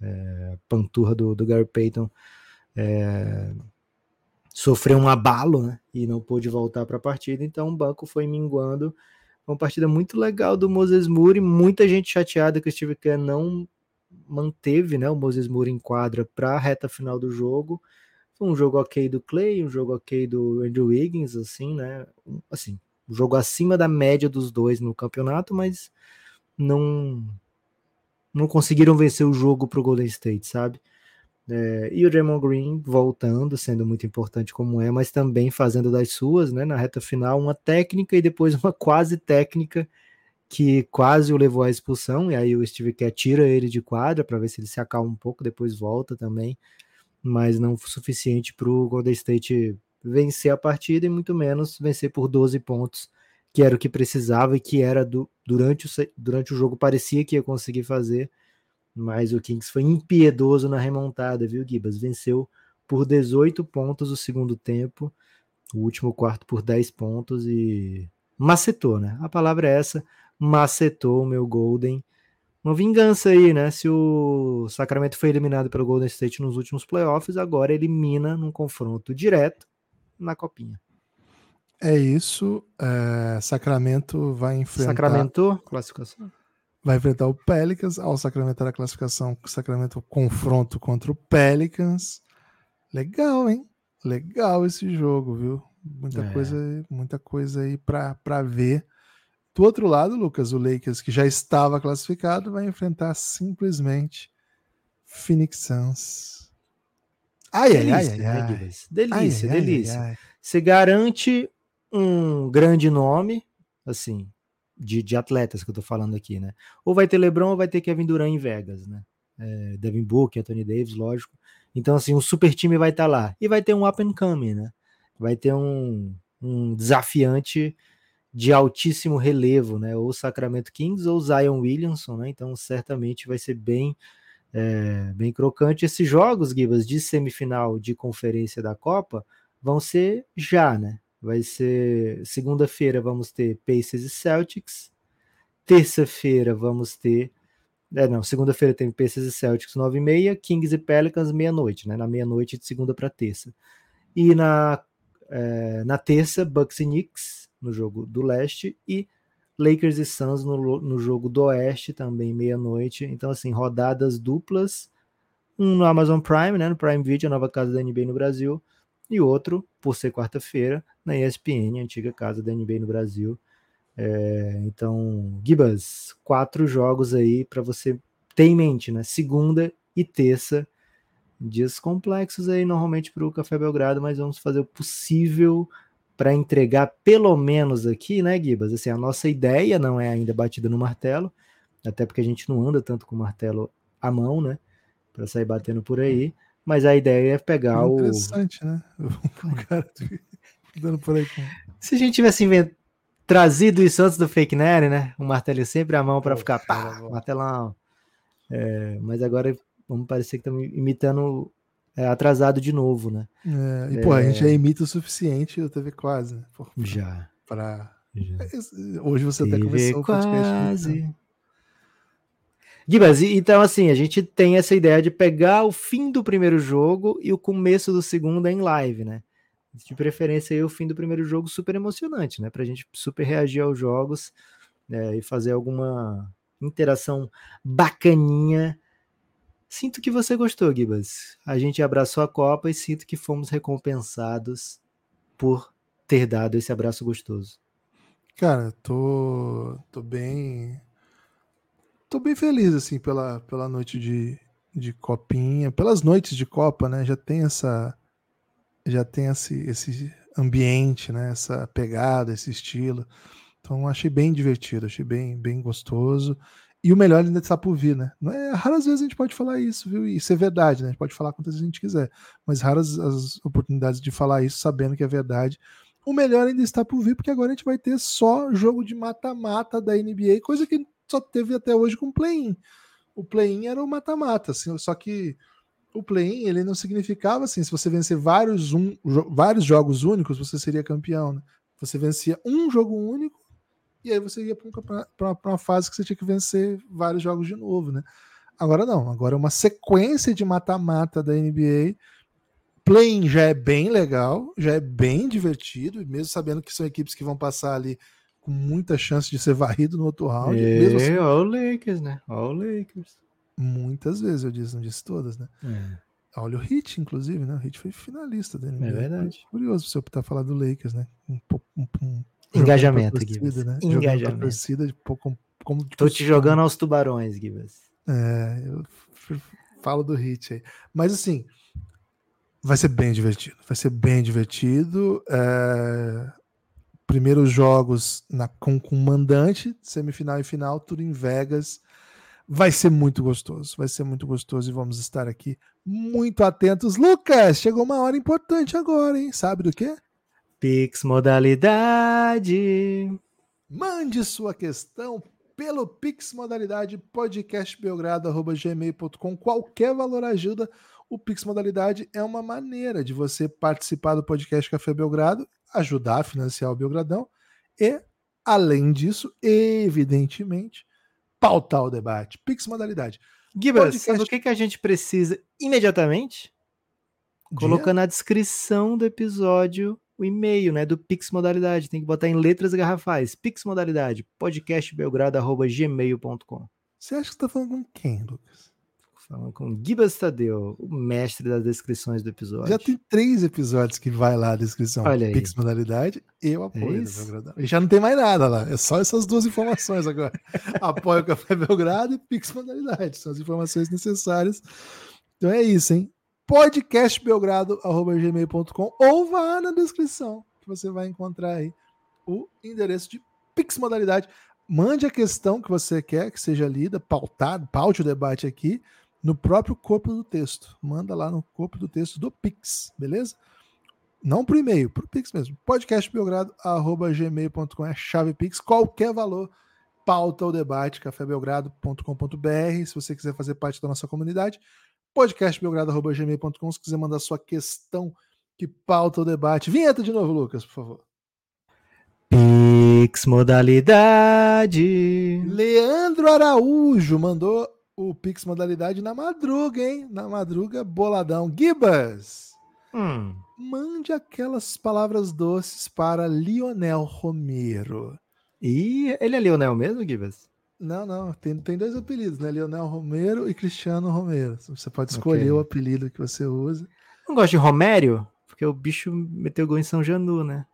É, panturra do, do Gary Payton é, sofreu um abalo, né? E não pôde voltar para a partida, então o banco foi minguando. Uma partida muito legal do Moses Moore, muita gente chateada que o Steve Kerr não manteve, né? O Moses Moore em quadra para a reta final do jogo. Foi um jogo ok do Clay, um jogo ok do Andrew Wiggins, assim, né? Assim, jogo acima da média dos dois no campeonato, mas não não conseguiram vencer o jogo para o Golden State, sabe? É, e o Draymond Green voltando, sendo muito importante como é, mas também fazendo das suas, né? Na reta final, uma técnica e depois uma quase técnica que quase o levou à expulsão. E aí o Steve Kerr tira ele de quadra para ver se ele se acalma um pouco, depois volta também, mas não foi suficiente para o Golden State vencer a partida e muito menos vencer por 12 pontos, que era o que precisava e que era do, durante, o, durante o jogo parecia que ia conseguir fazer, mas o Kings foi impiedoso na remontada, viu, Gibas? Venceu por 18 pontos o segundo tempo, o último quarto por 10 pontos e macetou, né? A palavra é essa, macetou o meu Golden. Uma vingança aí, né? Se o Sacramento foi eliminado pelo Golden State nos últimos playoffs, agora elimina num confronto direto na copinha. É isso. É, Sacramento vai enfrentar. Sacramento, classificação. Vai enfrentar o Pelicans. Ao Sacramento a classificação, Sacramento confronto contra o Pelicans. Legal, hein? Legal esse jogo, viu? Muita é. coisa, muita coisa aí para ver. Do outro lado, Lucas, o Lakers, que já estava classificado, vai enfrentar simplesmente Phoenix Suns. Ai, ai, ai, ai, ai. Delícia, ai, delícia. Ai, ai, Você garante um grande nome, assim, de, de atletas que eu tô falando aqui, né? Ou vai ter LeBron ou vai ter Kevin Durant em Vegas, né? É, Devin Booker, Anthony Davis, lógico. Então, assim, um super time vai estar tá lá. E vai ter um up and coming, né? Vai ter um, um desafiante de altíssimo relevo, né? Ou Sacramento Kings ou Zion Williamson, né? Então, certamente vai ser bem, é, bem crocante. Esses jogos, Gibas, de semifinal de conferência da Copa vão ser já, né? Vai ser segunda-feira vamos ter Pacers e Celtics. Terça-feira vamos ter é, não, segunda-feira tem Pacers e Celtics 9 e meia, Kings e Pelicans meia-noite, né? Na meia-noite de segunda para terça. E na, é, na terça, Bucks e Knicks no jogo do leste e Lakers e Suns no, no jogo do oeste também meia-noite. Então, assim, rodadas duplas. Um no Amazon Prime, né? No Prime Video, a nova casa da NBA no Brasil e outro, por ser quarta-feira, na ESPN, antiga casa da NBA no Brasil. É, então, Gibas, quatro jogos aí para você ter em mente, né? Segunda e terça, dias complexos aí normalmente para o Café Belgrado, mas vamos fazer o possível para entregar pelo menos aqui, né, Gibas? Assim, a nossa ideia não é ainda batida no martelo, até porque a gente não anda tanto com o martelo à mão, né? Para sair batendo por aí. Mas a ideia é pegar é interessante, o. Interessante, né? O cara dando por aí com... Se a gente tivesse invent... trazido isso antes do Fake Nerd, né? O martelo sempre à mão para ficar pá, martelão. É, mas agora vamos parecer que estamos imitando é, atrasado de novo, né? É, e, pô, a gente já imita o suficiente, eu teve quase. Né? Já. Pra... já. Hoje você TV até começou quase. o podcast. Né? Gibas, então assim, a gente tem essa ideia de pegar o fim do primeiro jogo e o começo do segundo em live, né? De preferência aí o fim do primeiro jogo super emocionante, né? Pra gente super reagir aos jogos né? e fazer alguma interação bacaninha. Sinto que você gostou, Gibas. A gente abraçou a Copa e sinto que fomos recompensados por ter dado esse abraço gostoso. Cara, tô, tô bem tô bem feliz, assim, pela, pela noite de, de copinha, pelas noites de Copa, né? Já tem essa. Já tem esse, esse ambiente, né? Essa pegada, esse estilo. Então achei bem divertido, achei bem, bem gostoso. E o melhor ainda está por vir, né? Não é, raras vezes a gente pode falar isso, viu? E isso é verdade, né? A gente pode falar quantas vezes a gente quiser. Mas raras as oportunidades de falar isso sabendo que é verdade. O melhor ainda está por vir, porque agora a gente vai ter só jogo de mata-mata da NBA, coisa que só teve até hoje com o play-in. O play-in era o mata-mata, assim, só que o play-in ele não significava assim, se você vencer vários, um, vários jogos únicos, você seria campeão. Né? Você vencia um jogo único e aí você ia para uma fase que você tinha que vencer vários jogos de novo, né? Agora não, agora é uma sequência de mata-mata da NBA. Play-in já é bem legal, já é bem divertido, mesmo sabendo que são equipes que vão passar ali com muita chance de ser varrido no outro round. É, mesmo assim, o Lakers, né? Olha o Lakers. Muitas vezes eu disse, não disse todas, né? É. Olha o Hit, inclusive, né? O Hit foi finalista dele. É verdade. Curioso você optar falar do Lakers, né? Um, um, um Engajamento, torcida, né? Engajamento. Torcida, de pouco, como Tô te jogando aos tubarões, Gibas. É, eu falo do Hit aí. Mas assim, vai ser bem divertido. Vai ser bem divertido. É, Primeiros jogos na, com, com mandante, semifinal e final, tudo em Vegas. Vai ser muito gostoso. Vai ser muito gostoso e vamos estar aqui muito atentos. Lucas, chegou uma hora importante agora, hein? Sabe do quê? Pix modalidade. Mande sua questão pelo Pix Modalidade podcastbelgrado.gmail.com. Qualquer valor ajuda. O Pix Modalidade é uma maneira de você participar do podcast Café Belgrado, ajudar a financiar o Belgradão e, além disso, evidentemente, pautar o debate. Pix Modalidade. Gibas, Podcast- sabe o que, que a gente precisa imediatamente? Colocar na descrição do episódio o e-mail, né, do Pix Modalidade. Tem que botar em letras garrafais. Pix Modalidade, podcastbelgrado.gmail.com. Você acha que você está falando com quem, Lucas? Falando com Gibas Tadeu, o mestre das descrições do episódio. Já tem três episódios que vai lá a descrição. Olha aí. Pix Modalidade e o apoio. Belgradão. E já não tem mais nada lá. É só essas duas informações agora. apoio o Café Belgrado e Pix Modalidade. São as informações necessárias. Então é isso, hein? podcastbelgrado.gmail.com ou vá na descrição que você vai encontrar aí o endereço de Pix Modalidade. Mande a questão que você quer que seja lida, pautado, paute o debate aqui no próprio corpo do texto. Manda lá no corpo do texto do Pix, beleza? Não por e-mail, por Pix mesmo. podcastbelgrado.gmail.com é chave Pix, qualquer valor, pauta o debate, cafébelgrado.com.br. Se você quiser fazer parte da nossa comunidade, podcastbelgrado.gmail.com. Se quiser mandar sua questão que pauta o debate. Vinheta de novo, Lucas, por favor. Pix Modalidade. Leandro Araújo mandou o Pix modalidade na madruga, hein? Na madruga, boladão. Gibas, Hum, mande aquelas palavras doces para Lionel Romero. E ele é Lionel mesmo, Gibas? Não, não, tem, tem dois apelidos, né? Lionel Romero e Cristiano Romero. Você pode escolher Ok. o apelido que você usa. Não gosto de Romério, porque o bicho meteu gol em São Janu, né?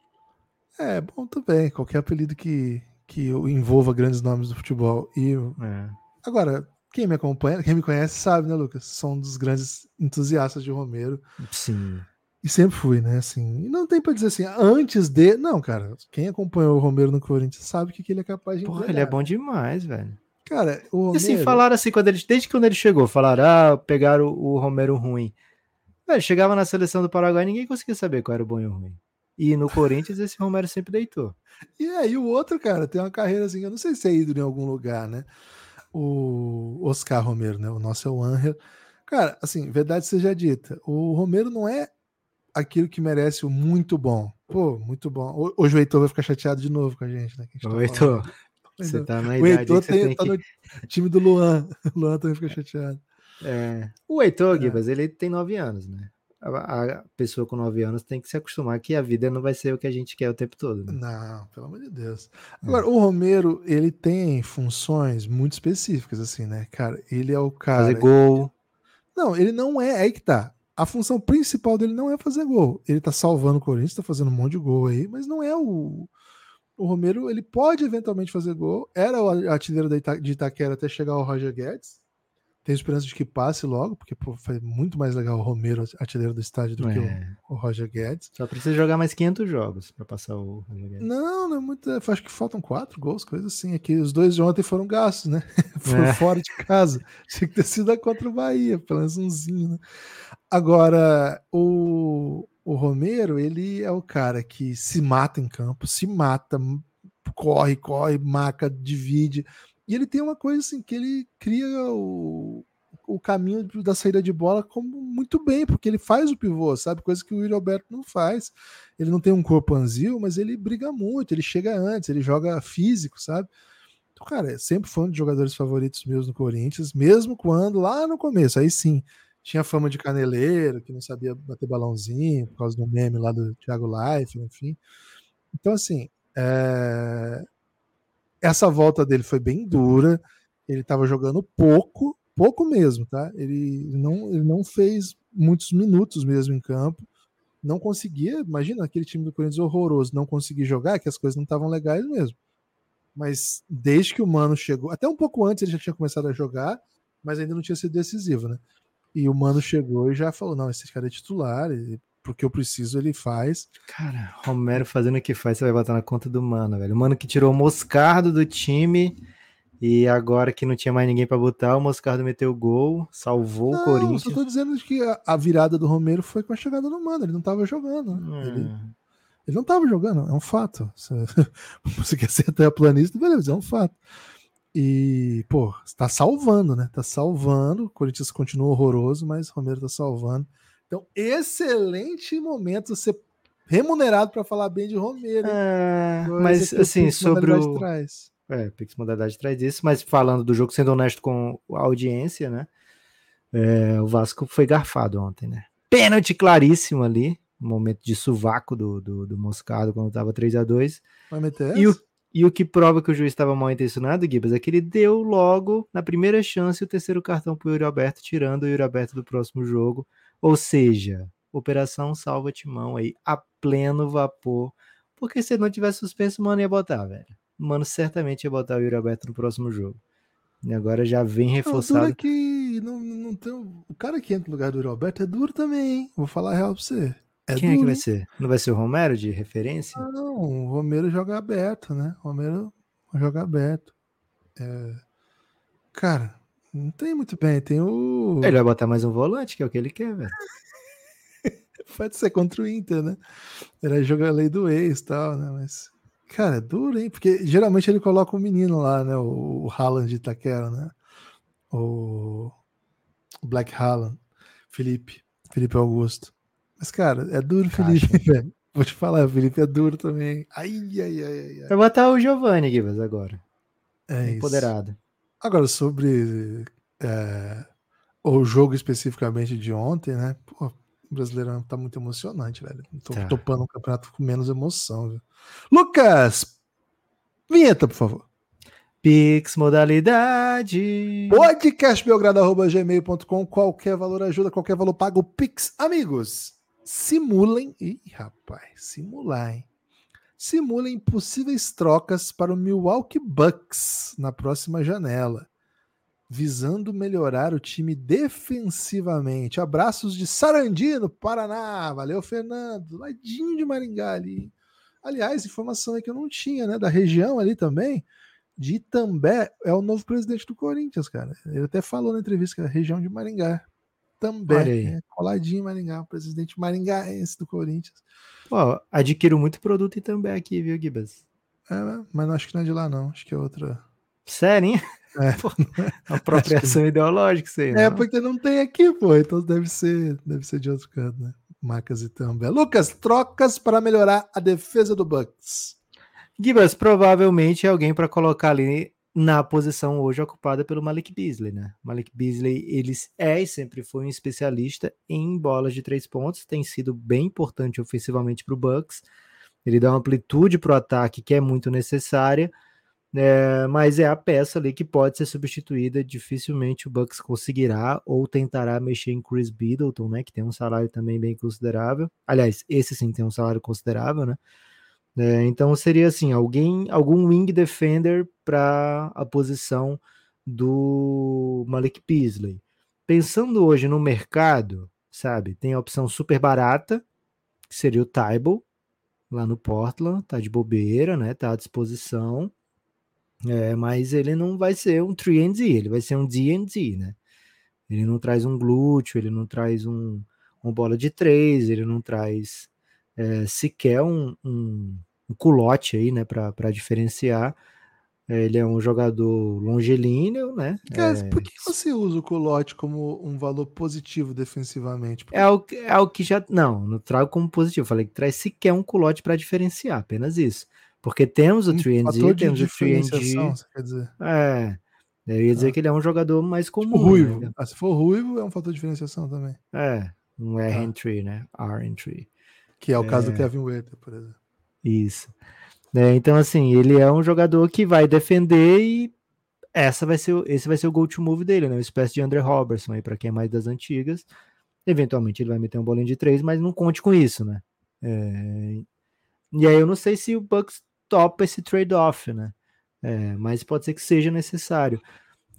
É, bom também. Qualquer apelido que, que envolva grandes nomes do futebol. E É. agora, quem me acompanha, quem me conhece sabe, né, Lucas? Sou um dos grandes entusiastas de Romero. Sim. E sempre fui, né? Assim, e não tem pra dizer assim, antes de. Não, cara, quem acompanhou o Romero no Corinthians sabe o que, ele é capaz de Porra, entregar. ele é bom demais, velho. Cara, o E Romero. assim, falaram assim, quando ele, desde quando ele chegou, falaram, ah, pegaram o, o Romero ruim. Velho, chegava na seleção do Paraguai ninguém conseguia saber qual era o bom e o ruim. E no Corinthians esse Romero sempre deitou. E aí o outro, cara, tem uma carreira assim, eu não sei se é ídolo em algum lugar, né? O Oscar Romero, né? O nosso é o Angel. Cara, assim, verdade seja dita, o Romero não é aquilo que merece o muito bom. Pô, muito bom. Ho- Hoje o Heitor vai ficar chateado de novo com a gente, né? que a gente tá Ô, Heitor, falando. Você tá na O idade Heitor que você tem- tem tá que... no time do Luan. O Luan também fica chateado. É. O Heitor, É. Ele tem nove anos, né? A, a pessoa com nove anos tem que se acostumar que a vida não vai ser o que a gente quer o tempo todo. né? Não, pelo amor de Deus. Agora, o Romero, ele tem funções muito específicas, assim, né? Cara, ele é o cara. Fazer gol. Não, ele não é. Aí que tá. A função principal dele não é fazer gol. Ele tá salvando o Corinthians, tá fazendo um monte de gol aí, mas não é o. O Romero, ele pode eventualmente fazer gol. Era o artilheiro de Itaquera até chegar o Roger Guedes. Tenho esperança de que passe logo, porque pô, foi muito mais legal o Romero, artilheiro do estádio, do que É. o, o Roger Guedes. Só precisa jogar mais 500 jogos pra passar o Roger Guedes. Não, não é muito. Acho que faltam quatro gols, coisa assim. Aqui, os dois de ontem foram gastos, né? foram É. fora de casa. Tinha que ter sido a contra o Bahia, pelo menos umzinho, né? Agora, o, o Romero, ele é o cara que se mata em campo, se mata, corre, corre, marca, divide. E ele tem uma coisa assim, que ele cria o, o caminho da saída de bola como muito bem, porque ele faz o pivô, sabe? Coisa que o William Alberto não faz. Ele não tem um corpo anzil, mas ele briga muito, ele chega antes, ele joga físico, sabe? Então, cara, é sempre foi um dos jogadores favoritos meus no Corinthians, mesmo quando, lá no começo, aí sim, tinha fama de caneleiro, que não sabia bater balãozinho, por causa do meme lá do Thiago Life, enfim. Então, assim, é, essa volta dele foi bem dura, ele estava jogando pouco, pouco mesmo, tá? Ele não, ele não fez muitos minutos mesmo em campo. Não conseguia, imagina aquele time do Corinthians horroroso, não conseguir jogar, que as coisas não estavam legais mesmo. Mas desde que o Mano chegou, até um pouco antes ele já tinha começado a jogar, mas ainda não tinha sido decisivo, né? E o Mano chegou e já falou: não, esse cara é titular, porque eu preciso, ele faz. Cara, Romero fazendo o que faz, você vai botar na conta do Mano, velho. O Mano que tirou o Moscardo do time e agora que não tinha mais ninguém para botar, o Moscardo meteu o gol, salvou não, o Corinthians. Eu só tô dizendo que a, virada do Romero foi com a chegada do Mano, ele não tava jogando. Hum. Ele, ele não tava jogando, é um fato. Você quer ser até planista, beleza, é um fato. E, pô, tá salvando, né? Tá salvando. O Corinthians continua horroroso, mas o Romero tá salvando. Então, excelente momento ser remunerado para falar bem de Romero. É, mas, assim, sobre o. Traz. É, Pix Modalidade traz isso, mas falando do jogo, sendo honesto com a audiência, né? É, o Vasco foi garfado ontem, né? Pênalti claríssimo ali, momento de sovaco do, do, do Moscado quando tava 3 a 2 Vai meter e o, e o que prova que o juiz estava mal intencionado, Gibas, é que ele deu logo, na primeira chance, o terceiro cartão pro Yuri Alberto, tirando o Yuri Alberto do próximo jogo. Ou seja, Operação Salva Timão aí, a pleno vapor. Porque se não tivesse suspenso, mano, ia botar, velho mano certamente ia botar o Yuri Alberto no próximo jogo. E agora já vem reforçado. Que não, não tem, o cara que entra no lugar do Yuri Alberto é duro também, hein? Vou falar a real pra você. É Quem duro, é que vai ser? Não vai ser o Romero de referência? Não, o Romero joga aberto, né? O Romero joga aberto. É... Cara, não tem muito bem. Tem o. Ele vai botar mais um volante, que é o que ele quer, velho. Pode ser contra o Inter, né? Ele vai jogar a lei do ex e tal, né? Mas Cara, é duro, hein? Porque geralmente ele coloca o um menino lá, né? O, o Haaland de Itaquera, né? O, o Black Haaland. Felipe. Felipe Augusto. Mas, cara, é duro. Felipe, velho. Vou te falar, Felipe é duro também. Ai, ai, ai, ai. Vai botar o Giovanni, Gibas, agora. É Empoderado. Isso. Agora, sobre é, o jogo especificamente de ontem, né? Pô, o Brasileirão tá muito emocionante, velho. Tô tá. topando um campeonato com menos emoção, viu? Lucas, vinheta, por favor. Pix modalidade. Podcastbelgrado.gmail.com. Qualquer valor ajuda, qualquer valor paga o Pix. Amigos, simulem. Ih, rapaz, simular, hein? Simulem possíveis trocas para o Milwaukee Bucks na próxima janela visando melhorar o time defensivamente. Abraços de Sarandino, Paraná. Valeu, Fernando. Ladinho de Maringá ali. Aliás, informação aí que eu não tinha, né? Da região ali também. De Itambé é o novo presidente do Corinthians, cara. Ele até falou na entrevista que é a região de Maringá. Também. É, coladinho Maringá, o presidente maringaense do Corinthians. Pô, adquiro muito produto e também aqui, viu, Gibas? É, mas não acho que não é de lá, não. Acho que é outra. Sério, hein? É. Pô, apropriação que... ideológica, isso aí. É, não. porque não tem aqui, pô. Então deve ser, deve ser de outro canto, né? Marcas e também. Lucas, trocas para melhorar a defesa do Bucks. Gibas, provavelmente é alguém para colocar ali na posição hoje ocupada pelo Malik Beasley, né? Malik Beasley, ele é e sempre foi um especialista em bolas de três pontos, tem sido bem importante ofensivamente para o Bucks. Ele dá uma amplitude para o ataque que é muito necessária é, mas é a peça ali que pode ser substituída. Dificilmente o Bucks conseguirá ou tentará mexer em Chris Middleton, né? Que tem um salário também bem considerável. Aliás, esse sim tem um salário considerável, né? É, então seria assim, alguém, algum wing defender para a posição do Malik Beasley. Pensando hoje no mercado, sabe, tem a opção super barata, que seria o Tybal, lá no Portland, tá de bobeira, né? Tá à disposição. É, mas ele não vai ser um 3D, ele vai ser um D&D, né? Ele não traz um glúteo, ele não traz um, uma bola de três, ele não traz é, sequer um, um, um, culote aí, né, para diferenciar. Ele é um jogador longilíneo, né? Cara, é... por que você usa o culote como um valor positivo defensivamente? É o, é o que já. Não, não trago como positivo. Falei que traz sequer um culote para diferenciar, apenas isso. Porque temos o 3 temos o 3G. Quer dizer. É. Eu ia dizer ah. que ele é um jogador mais tipo comum. Tipo ruivo. Né? Ah, se for ruivo, é um fator de diferenciação também. É, um R ah. 3, né? R 3. Que é o caso é... do Kevin Werther, por exemplo. Isso. É, então, assim, ele é um jogador que vai defender e essa vai ser, esse vai ser o go-to move dele, né? Uma espécie de André Robertson aí, para quem é mais das antigas. Eventualmente ele vai meter um bolinho de três, mas não conte com isso, né? É... E aí eu não sei se o Bucks topa esse trade-off, né? É, mas pode ser que seja necessário.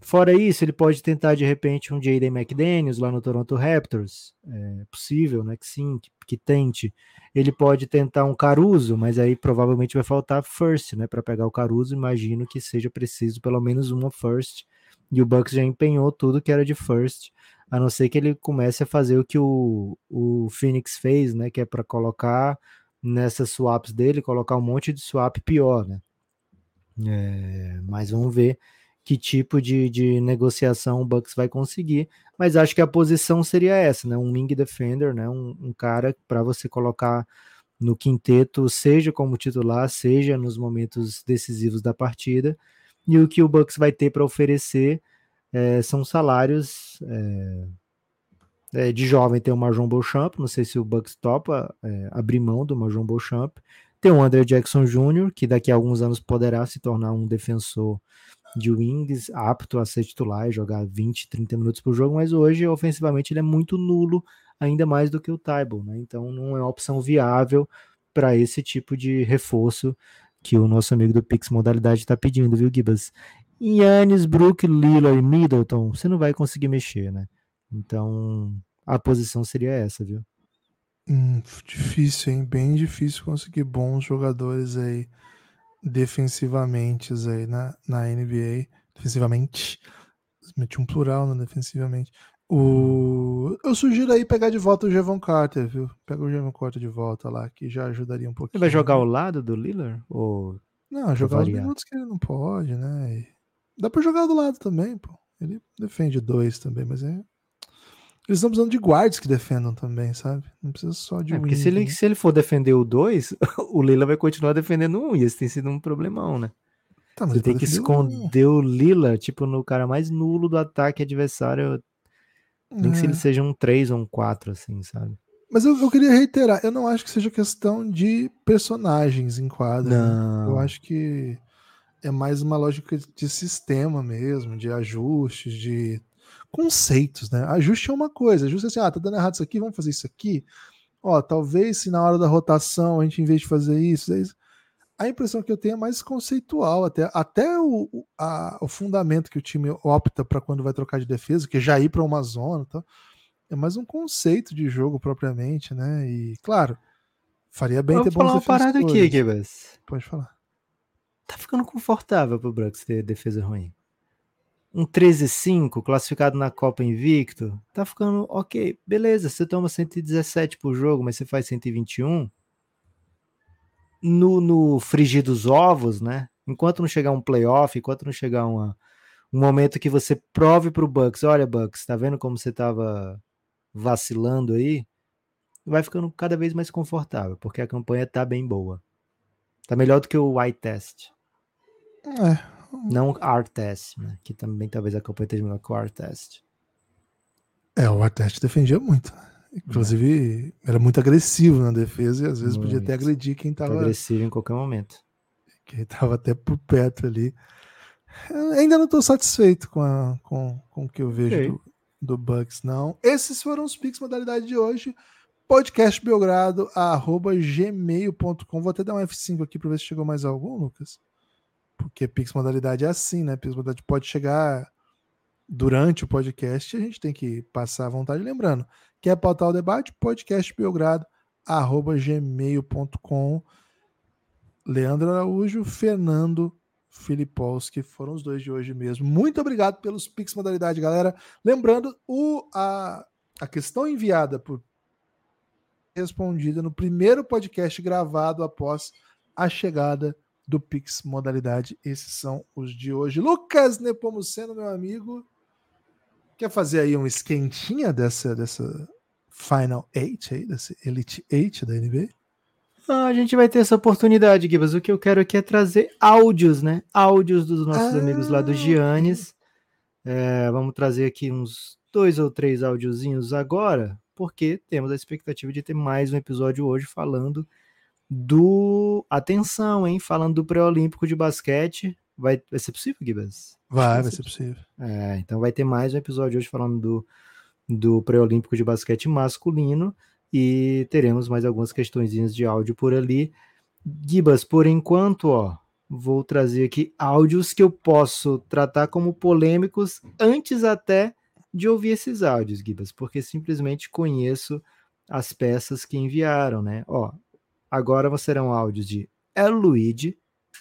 Fora isso, ele pode tentar de repente um Jaden McDaniels lá no Toronto Raptors. É possível, né? Que sim, que, que, tente. Ele pode tentar um Caruso, mas aí provavelmente vai faltar first, né? Para pegar o Caruso, imagino que seja preciso pelo menos uma first. E o Bucks já empenhou tudo que era de first, a não ser que ele comece a fazer o que o, o Phoenix fez, né? Que é para colocar nessas swaps dele, colocar um monte de swap pior, né? É, mas vamos ver que tipo de, de negociação o Bucks vai conseguir, mas acho que a posição seria essa, né? Um wing defender, né? Um, um cara para você colocar no quinteto, seja como titular, seja nos momentos decisivos da partida. E o que o Bucks vai ter para oferecer é, são salários é, é, de jovem. Tem o Marjon Beauchamp, não sei se o Bucks topa é, abrir mão do Marjon Beauchamp. Tem o André Jackson Jr., que daqui a alguns anos poderá se tornar um defensor de wings apto a ser titular e jogar 20, 30 minutos por jogo, mas hoje ofensivamente ele é muito nulo, ainda mais do que o Tybalt, né? Então não é uma opção viável para esse tipo de reforço que o nosso amigo do Pix Modalidade está pedindo, viu, Gibas? Yannis, Brook, Lillard e Middleton, você não vai conseguir mexer, né? Então a posição seria essa, viu? Hum, difícil, hein? Bem difícil conseguir bons jogadores aí defensivamente aí na, na NBA. Defensivamente. Meti um plural no defensivamente. O... Eu sugiro aí pegar de volta o Jevon Carter, viu? Pega o Jevon Carter de volta lá, que já ajudaria um pouquinho. Ele vai jogar ao lado do Lillard? Ou... Não, jogar os minutos que ele não pode, né? E... Dá pra jogar do lado também, pô. Ele defende dois também, mas é eles estão precisando de guardas que defendam também, sabe? Não precisa só de é, um. Porque se ele, né? se ele for defender o 2, o Lila vai continuar defendendo um, e esse tem sido um problemão, né? Tá, Você tem que esconder um. o Lila, tipo, no cara mais nulo do ataque adversário. Nem é. que se ele é. seja um 3 ou um 4, assim, sabe? Mas eu, eu, queria reiterar, eu não acho que seja questão de personagens em quadro. Né? Eu acho que é mais uma lógica de sistema mesmo, de ajustes, de conceitos, né? Ajuste é uma coisa, ajuste é assim, ah, tá dando errado isso aqui, vamos fazer isso aqui. Ó, talvez se na hora da rotação a gente, em vez de fazer isso, isso a impressão que eu tenho é mais conceitual, até, até o, a, o fundamento que o time opta para quando vai trocar de defesa, que é já ir para uma zona, tá? é mais um conceito de jogo propriamente, né? E claro, faria bem ter falar uma parada aqui, Gibas. Pode falar. Tá ficando confortável pro Bucks ter defesa ruim um 13-5 classificado na Copa invicto, tá ficando ok. Beleza, você toma 117 por jogo, mas você faz 121. No, no frigir dos ovos, né? Enquanto não chegar um playoff, enquanto não chegar uma, um momento que você prove pro Bucks, olha, Bucks, tá vendo como você tava vacilando aí? Vai ficando cada vez mais confortável, porque a campanha tá bem boa. Tá melhor do que o White Test. É, não R-Test, né? Que também talvez a campanha esteja melhor que o R-Test. É, o R-Test defendia muito. Inclusive, é. era muito agressivo na defesa e às vezes muito. podia até agredir quem estava. Agressivo em qualquer momento. Quem estava até por perto ali. Eu ainda não estou satisfeito com, a, com, com o que eu vejo do, do Bucks, não. Esses foram os Pix modalidade de hoje. Podcast Belgrado, arroba gmail.com. Vou até dar um F5 aqui para ver se chegou mais algum, Lucas porque Pix Modalidade é assim, né? Pix Modalidade pode chegar durante o podcast a gente tem que passar à vontade. Lembrando, quer pautar o debate? Podcast Belgrado, arroba gmail.com. Leandro Araújo, Fernando Filipowski, foram os dois de hoje mesmo. Muito obrigado pelos Pix Modalidade, galera. Lembrando, o, a, a questão enviada por respondida no primeiro podcast gravado após a chegada do Pix Modalidade. Esses são os de hoje. Lucas Nepomuceno, meu amigo, quer fazer aí um esquentinha dessa, dessa Final Eight aí, dessa Elite Eight da NBA? Ah, a gente vai ter essa oportunidade, Gibas. O que eu quero aqui é trazer áudios, né? Áudios dos nossos ah, amigos lá do Giannis. É, vamos trazer aqui uns dois ou três áudiozinhos agora, porque temos a expectativa de ter mais um episódio hoje falando do. Atenção, hein? Falando do pré-olímpico de basquete, Vai, vai ser possível, Gibas? Vai, vai ser possível. É, então vai ter mais um episódio hoje falando do, do pré-olímpico de basquete masculino e teremos mais algumas questõezinhas de áudio por ali. Gibas, por enquanto, ó, vou trazer aqui áudios que eu posso tratar como polêmicos antes até de ouvir esses áudios, Gibas, porque simplesmente conheço as peças que enviaram, né? Ó, agora serão áudios de El Luigi,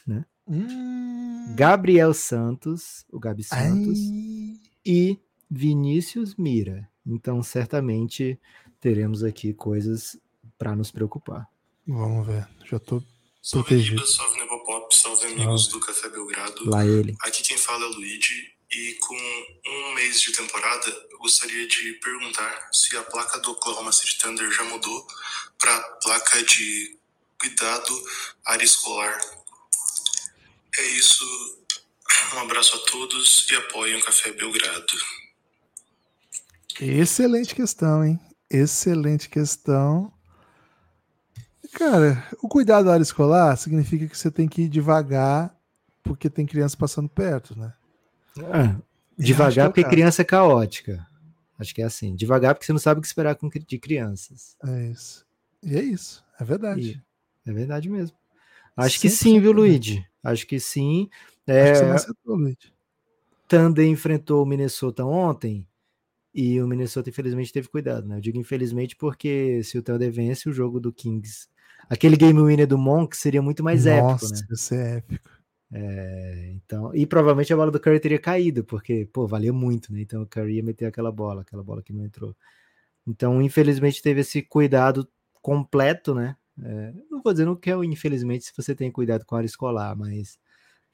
né? Hum. Gabriel Santos, o Gabi Santos, Ai. e Vinícius Mira. Então, certamente teremos aqui coisas para nos preocupar. Vamos ver. Já tô Salve protegido. Giba, salve Nevopop, salve amigos do Café Belgrado. Lá ele. Aqui quem fala é o Luigi e com um mês de temporada eu gostaria de perguntar se a placa do Oklahoma City Thunder já mudou para placa de cuidado área escolar. É isso. Um abraço a todos e apoiem o Café Belgrado. Excelente questão, hein? Excelente questão. Cara, o cuidado da área escolar significa que você tem que ir devagar, porque tem criança passando perto, né? Ah, é devagar o porque caso. criança é caótica. Acho que é assim. Devagar porque você não sabe o que esperar de crianças. É isso. E é isso. É verdade. É verdade mesmo. Acho que 100% sim, viu. Luigi? Acho que sim. Acho É, que você não acertou, Luiz. Thunder enfrentou o Minnesota ontem e o Minnesota infelizmente teve cuidado, né? Eu digo infelizmente porque se o Thunder vence o jogo do Kings, aquele game winner do Monk seria muito mais Nossa, épico, né? isso é épico. É, então, e provavelmente a bola do Curry teria caído, porque, pô, valia muito, né? Então o Curry ia meter aquela bola, aquela bola que não entrou. Então, infelizmente, teve esse cuidado completo, né? É, não vou dizer não que é o infelizmente se você tem cuidado com a área escolar, mas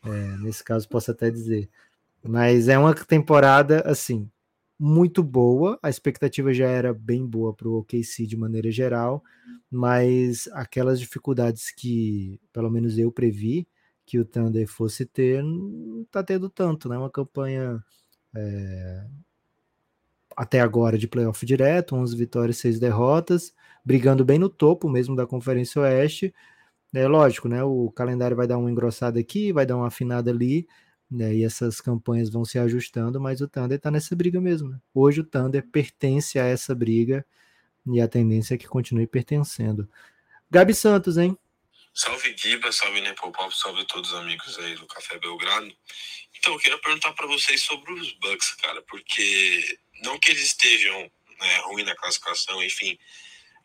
é, nesse caso posso até dizer. Mas é uma temporada, assim, muito boa. A expectativa já era bem boa para o OKC de maneira geral, mas aquelas dificuldades que, pelo menos eu previ, que o Thunder fosse ter, não tá tendo tanto, né? Uma campanha é, até agora de playoff direto, 11 vitórias, 6 derrotas, brigando bem no topo mesmo da Conferência Oeste. É lógico, né? O calendário vai dar uma engrossada aqui, vai dar uma afinada ali, né? E essas campanhas vão se ajustando, mas o Thunder tá nessa briga mesmo. Né? Hoje o Thunder pertence a essa briga e a tendência é que continue pertencendo. Gabi Santos, hein? Salve Giba, salve Nepopop, salve todos os amigos aí do Café Belgrado. Então, eu queria perguntar para vocês sobre os Bucks, cara, porque não que eles estejam né, ruim na classificação, enfim,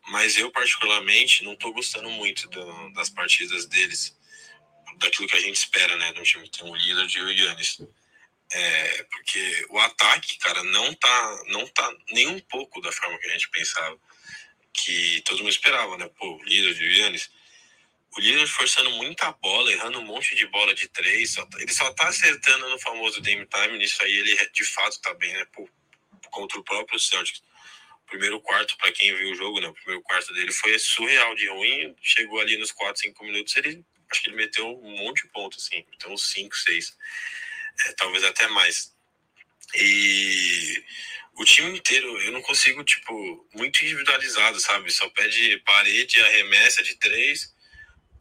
mas eu particularmente não tô gostando muito do- das partidas deles, daquilo que a gente espera, né, de um time que tem um líder de o Yannis. É, porque o ataque, cara, não tá, não tá nem um pouco da forma que a gente pensava, que todo mundo esperava, né, pô, o líder de Yannis o líder forçando muita bola, errando um monte de bola de três. só tá- ele só tá acertando no famoso game time. Nisso aí ele de fato tá bem, né? Pô, contra o próprio Celtics. Primeiro quarto, para quem viu o jogo, né? O primeiro quarto dele foi surreal de ruim. Chegou ali nos 4, 5 minutos, ele acho que ele meteu um monte de pontos, assim. Então, uns 5, 6. É, talvez até mais. E o time inteiro, eu não consigo, tipo, muito individualizado, sabe? Só pede parede, arremessa de três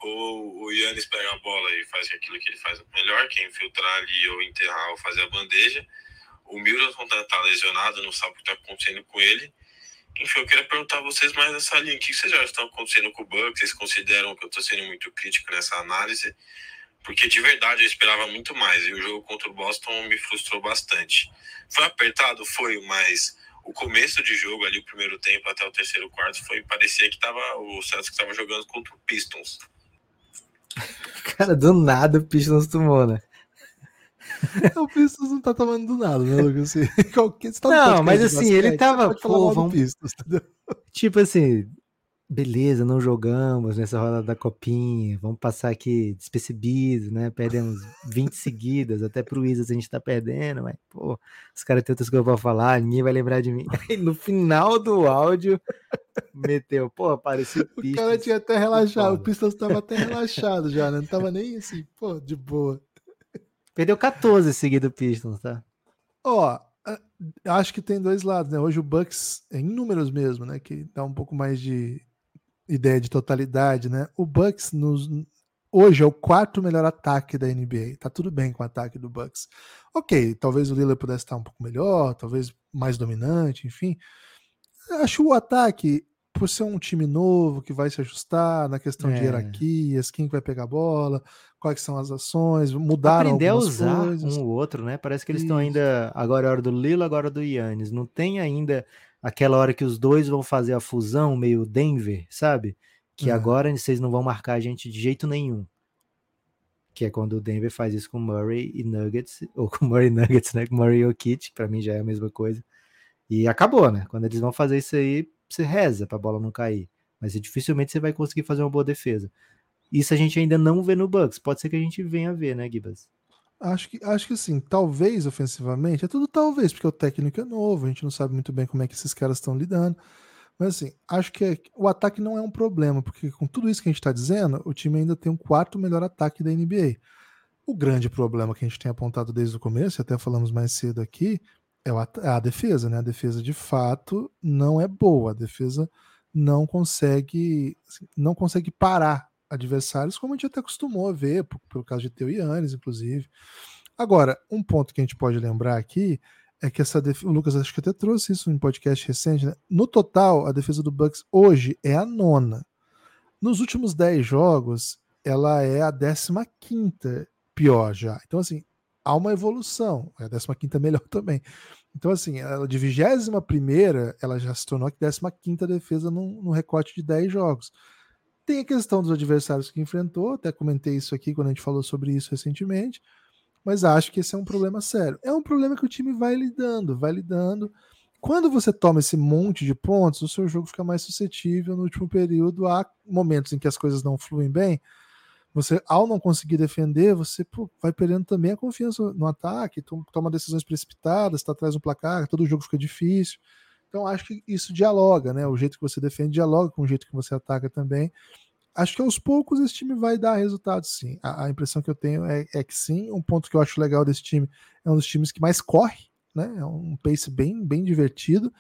ou o Yannis pega a bola e faz aquilo que ele faz melhor, que é infiltrar ali ou enterrar ou fazer a bandeja. O Middleton tá, tá lesionado, não sabe o que tá acontecendo com ele. Enfim, eu queria perguntar a vocês mais nessa linha. O que vocês já estão acontecendo com o Bucks? Vocês consideram que eu tô sendo muito crítico nessa análise? Porque de verdade eu esperava muito mais. E o jogo contra o Boston me frustrou bastante. Foi apertado? Foi, mas o começo de jogo ali, o primeiro tempo até o terceiro quarto, foi parecia que tava o Celtics estava jogando contra o Pistons. Cara, do nada o Pistons tomou, né? O Pistons não tá tomando do nada, né, Lucas? Assim, qualquer, tá Não, mas assim, ele tava, pô, vamos- entendeu? Tipo assim, beleza, não jogamos nessa rodada da copinha, vamos passar aqui despercebido, né? Perdemos 20 seguidas, até pro Wizards a gente tá perdendo, mas, pô, os caras têm outras coisas pra falar, ninguém vai lembrar de mim. Aí no final do áudio, meteu, pô, parecia o O cara tinha até relaxado, o Pistons tava até relaxado já, né? Não tava nem assim, pô, de boa. Perdeu 14 seguido o Pistons, tá? Ó, a- acho que tem dois lados, né? Hoje o Bucks, em números mesmo, né? Que dá um pouco mais de ideia de totalidade, né? O Bucks nos, hoje é o quarto melhor ataque da NBA. Tá tudo bem com o ataque do Bucks. Ok, talvez o Lillard pudesse estar um pouco melhor, talvez mais dominante, enfim. Acho o ataque, por ser um time novo que vai se ajustar na questão é. de hierarquias, quem vai pegar a bola, quais são as ações, mudaram Aprender a usar coisas. um ou outro, né? Parece que eles estão ainda. Agora é a hora do Lilo, agora é do Yannis. Não tem ainda aquela hora que os dois vão fazer a fusão, meio Denver, sabe? Que é. agora vocês não vão marcar a gente de jeito nenhum. Que é quando o Denver faz isso com Murray e Nuggets, ou com Murray e Nuggets, né? Com Murray e Jokic, pra mim já é a mesma coisa. E acabou, né? Quando eles vão fazer isso aí, você reza pra bola não cair. Mas dificilmente você vai conseguir fazer uma boa defesa. Isso a gente ainda não vê no Bucks. Pode ser que a gente venha a ver, né, Gibas? Acho que, acho que sim, talvez ofensivamente, é tudo talvez, porque o técnico é novo, a gente não sabe muito bem como é que esses caras estão lidando. Mas assim, acho que é, o ataque não é um problema, porque com tudo isso que a gente está dizendo, o time ainda tem um quarto melhor ataque da NBA. O grande problema que a gente tem apontado desde o começo, e até falamos mais cedo aqui, é, é a defesa, né? A defesa de fato não é boa. A defesa não consegue, assim, não consegue parar adversários, como a gente até acostumou a ver, por, pelo caso de Teu Yannis, inclusive. Agora, um ponto que a gente pode lembrar aqui é que essa defesa, o Lucas acho que até trouxe isso em podcast recente, né? No total, a defesa do Bucks hoje é a nona. Nos últimos 10 jogos, ela é a 15 pior já. Então, assim, há uma evolução. É a 15 melhor também. Então, assim, ela de 21 primeira, ela já se tornou a 15 defesa no, no recorte de 10 jogos. Tem a questão dos adversários que enfrentou, até comentei isso aqui quando a gente falou sobre isso recentemente, mas acho que esse é um problema sério. É um problema que o time vai lidando, vai lidando. Quando você toma esse monte de pontos, o seu jogo fica mais suscetível no último período. Há momentos em que as coisas não fluem bem. Você, ao não conseguir defender, você pô, vai perdendo também a confiança no ataque, toma decisões precipitadas, está atrás do placar, todo jogo fica difícil. Então acho que isso dialoga, né? O jeito que você defende dialoga com o jeito que você ataca também. Acho que aos poucos esse time vai dar resultado, sim. A, a impressão que eu tenho é, é, que sim. Um ponto que eu acho legal desse time é um dos times que mais corre, né? É um pace bem, bem divertido.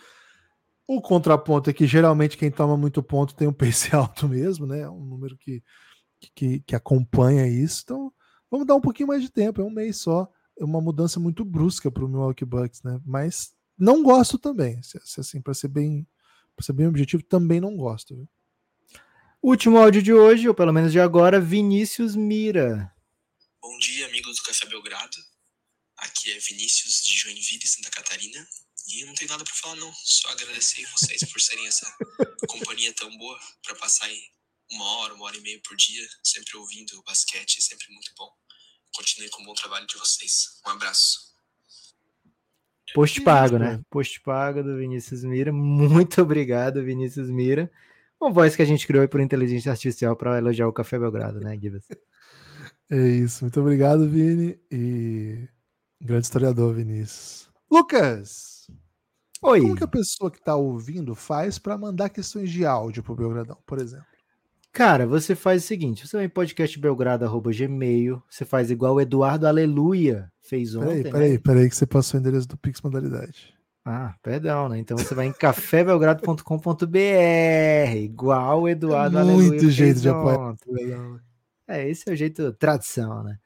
O contraponto é que geralmente quem toma muito ponto tem um pace alto mesmo, né? É um número que, que, que acompanha isso. Então, vamos dar um pouquinho mais de tempo, é um mês só. É uma mudança muito brusca para o Milwaukee Bucks, né? Mas não gosto também. Se, se assim, para ser bem, para ser bem objetivo, também não gosto. Viu? Último áudio de hoje, ou pelo menos de agora, Vinícius Mira. Bom dia, amigos do Café Belgrado. Aqui é Vinícius de Joinville, Santa Catarina. E não tem nada para falar, não. Só agradecer vocês por serem essa companhia tão boa para passar aí uma hora, uma hora e meia por dia, sempre ouvindo o basquete, sempre muito bom. Continue com o bom trabalho de vocês. Um abraço. Post pago, né? Post pago do Vinícius Mira. Muito obrigado, Vinícius Mira. Uma voz que a gente criou por inteligência artificial para elogiar o Café Belgrado, né, Gibbs? É isso. Muito obrigado, Vini. E grande historiador, Vinícius. Lucas! Oi. Como que a pessoa que está ouvindo faz para mandar questões de áudio pro Belgradão, por exemplo? Cara, você faz o seguinte: você vai em podcastbelgrado.gmail, você faz igual o Eduardo Aleluia fez ontem. Peraí, peraí, né? peraí, que você passou o endereço do Pix Modalidade. Ah, perdão, né? Então você vai em cafébelgrado.com.br, igual o Eduardo é Muito Aleluia jeito de apoiar. É, esse é o jeito tradição, né?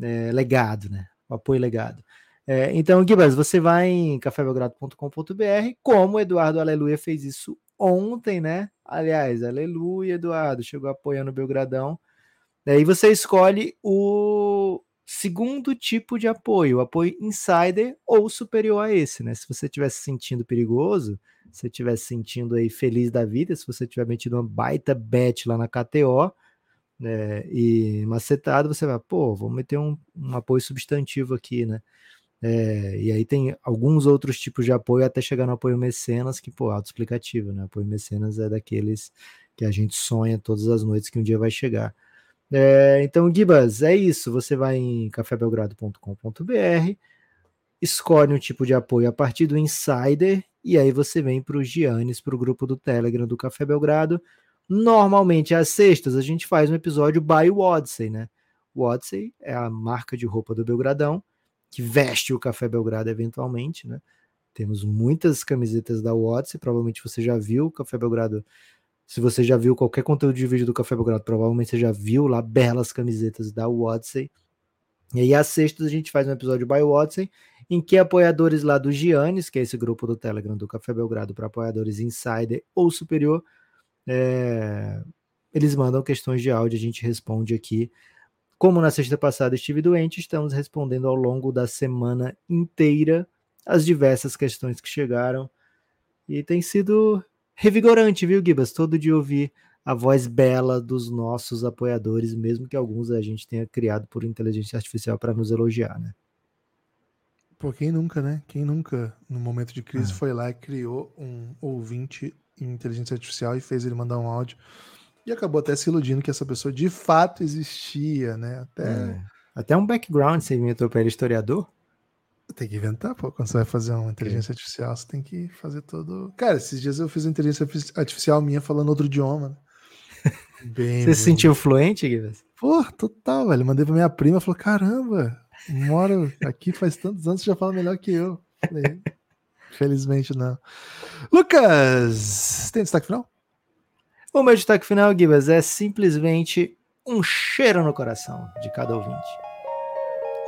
É, legado, né? O apoio legado. É, então, Gibas, você vai em cafébelgrado.com.br, como o Eduardo Aleluia fez isso ontem, né? Aliás, aleluia, Eduardo, chegou apoiando o Belgradão. Daí você escolhe o segundo tipo de apoio, apoio insider ou superior a esse, né? Se você estiver se sentindo perigoso, se estiver se sentindo aí feliz da vida, se você tiver metido uma baita bet lá na KTO, né, e macetado, você vai, pô, vou meter um, um apoio substantivo aqui, né? É, e aí tem alguns outros tipos de apoio até chegar no apoio mecenas, que, pô, auto-explicativo, né? Apoio mecenas é daqueles que a gente sonha todas as noites que um dia vai chegar. É, então, Gibas, é isso. Você vai em cafébelgrado.com.br, escolhe um tipo de apoio a partir do Insider, e aí você vem para os Giannis, para o grupo do Telegram do Café Belgrado. Normalmente, às sextas, a gente faz um episódio by Odyssey, né? O Odyssey é a marca de roupa do Belgradão que veste o Café Belgrado eventualmente, né? Temos muitas camisetas da Odyssey, provavelmente você já viu o Café Belgrado Se você já viu qualquer conteúdo de vídeo do Café Belgrado, provavelmente você já viu lá belas camisetas da Odyssey. E aí, às sextas, a gente faz um episódio by Odyssey, em que apoiadores lá do Giannis, que é esse grupo do Telegram do Café Belgrado para apoiadores Insider ou Superior, é... eles mandam questões de áudio, a gente responde aqui. Como na sexta passada estive doente, estamos respondendo ao longo da semana inteira as diversas questões que chegaram. E tem sido revigorante, viu, Gibas? Todo dia ouvir a voz bela dos nossos apoiadores, mesmo que alguns a gente tenha criado por inteligência artificial para nos elogiar, né? Pô, quem nunca, né? Quem nunca, no momento de crise, é. foi lá e criou um ouvinte em inteligência artificial e fez ele mandar um áudio e acabou até se iludindo que essa pessoa de fato existia, né? Até, é. até um background você inventou para ele historiador? Tem que inventar, pô. Quando você vai fazer uma inteligência artificial, você tem que fazer todo. Cara, esses dias eu fiz uma inteligência artificial minha falando outro idioma. Né? Bem, você se sentiu fluente, Guilherme? Pô, total, velho. Mandei pra minha prima, falou: caramba, moro aqui faz tantos anos, você já fala melhor que eu. Falei, Felizmente não. Lucas, tem destaque final? O meu destaque final, Gibas, é simplesmente um cheiro no coração de cada ouvinte.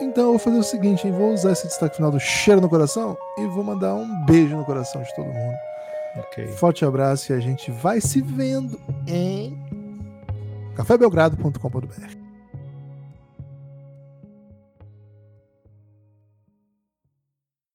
Então eu vou fazer o seguinte, hein? vou usar esse destaque final do cheiro no coração e vou mandar um beijo no coração de todo mundo. Okay. Forte abraço e a gente vai se vendo em cafébelgrado.com.br.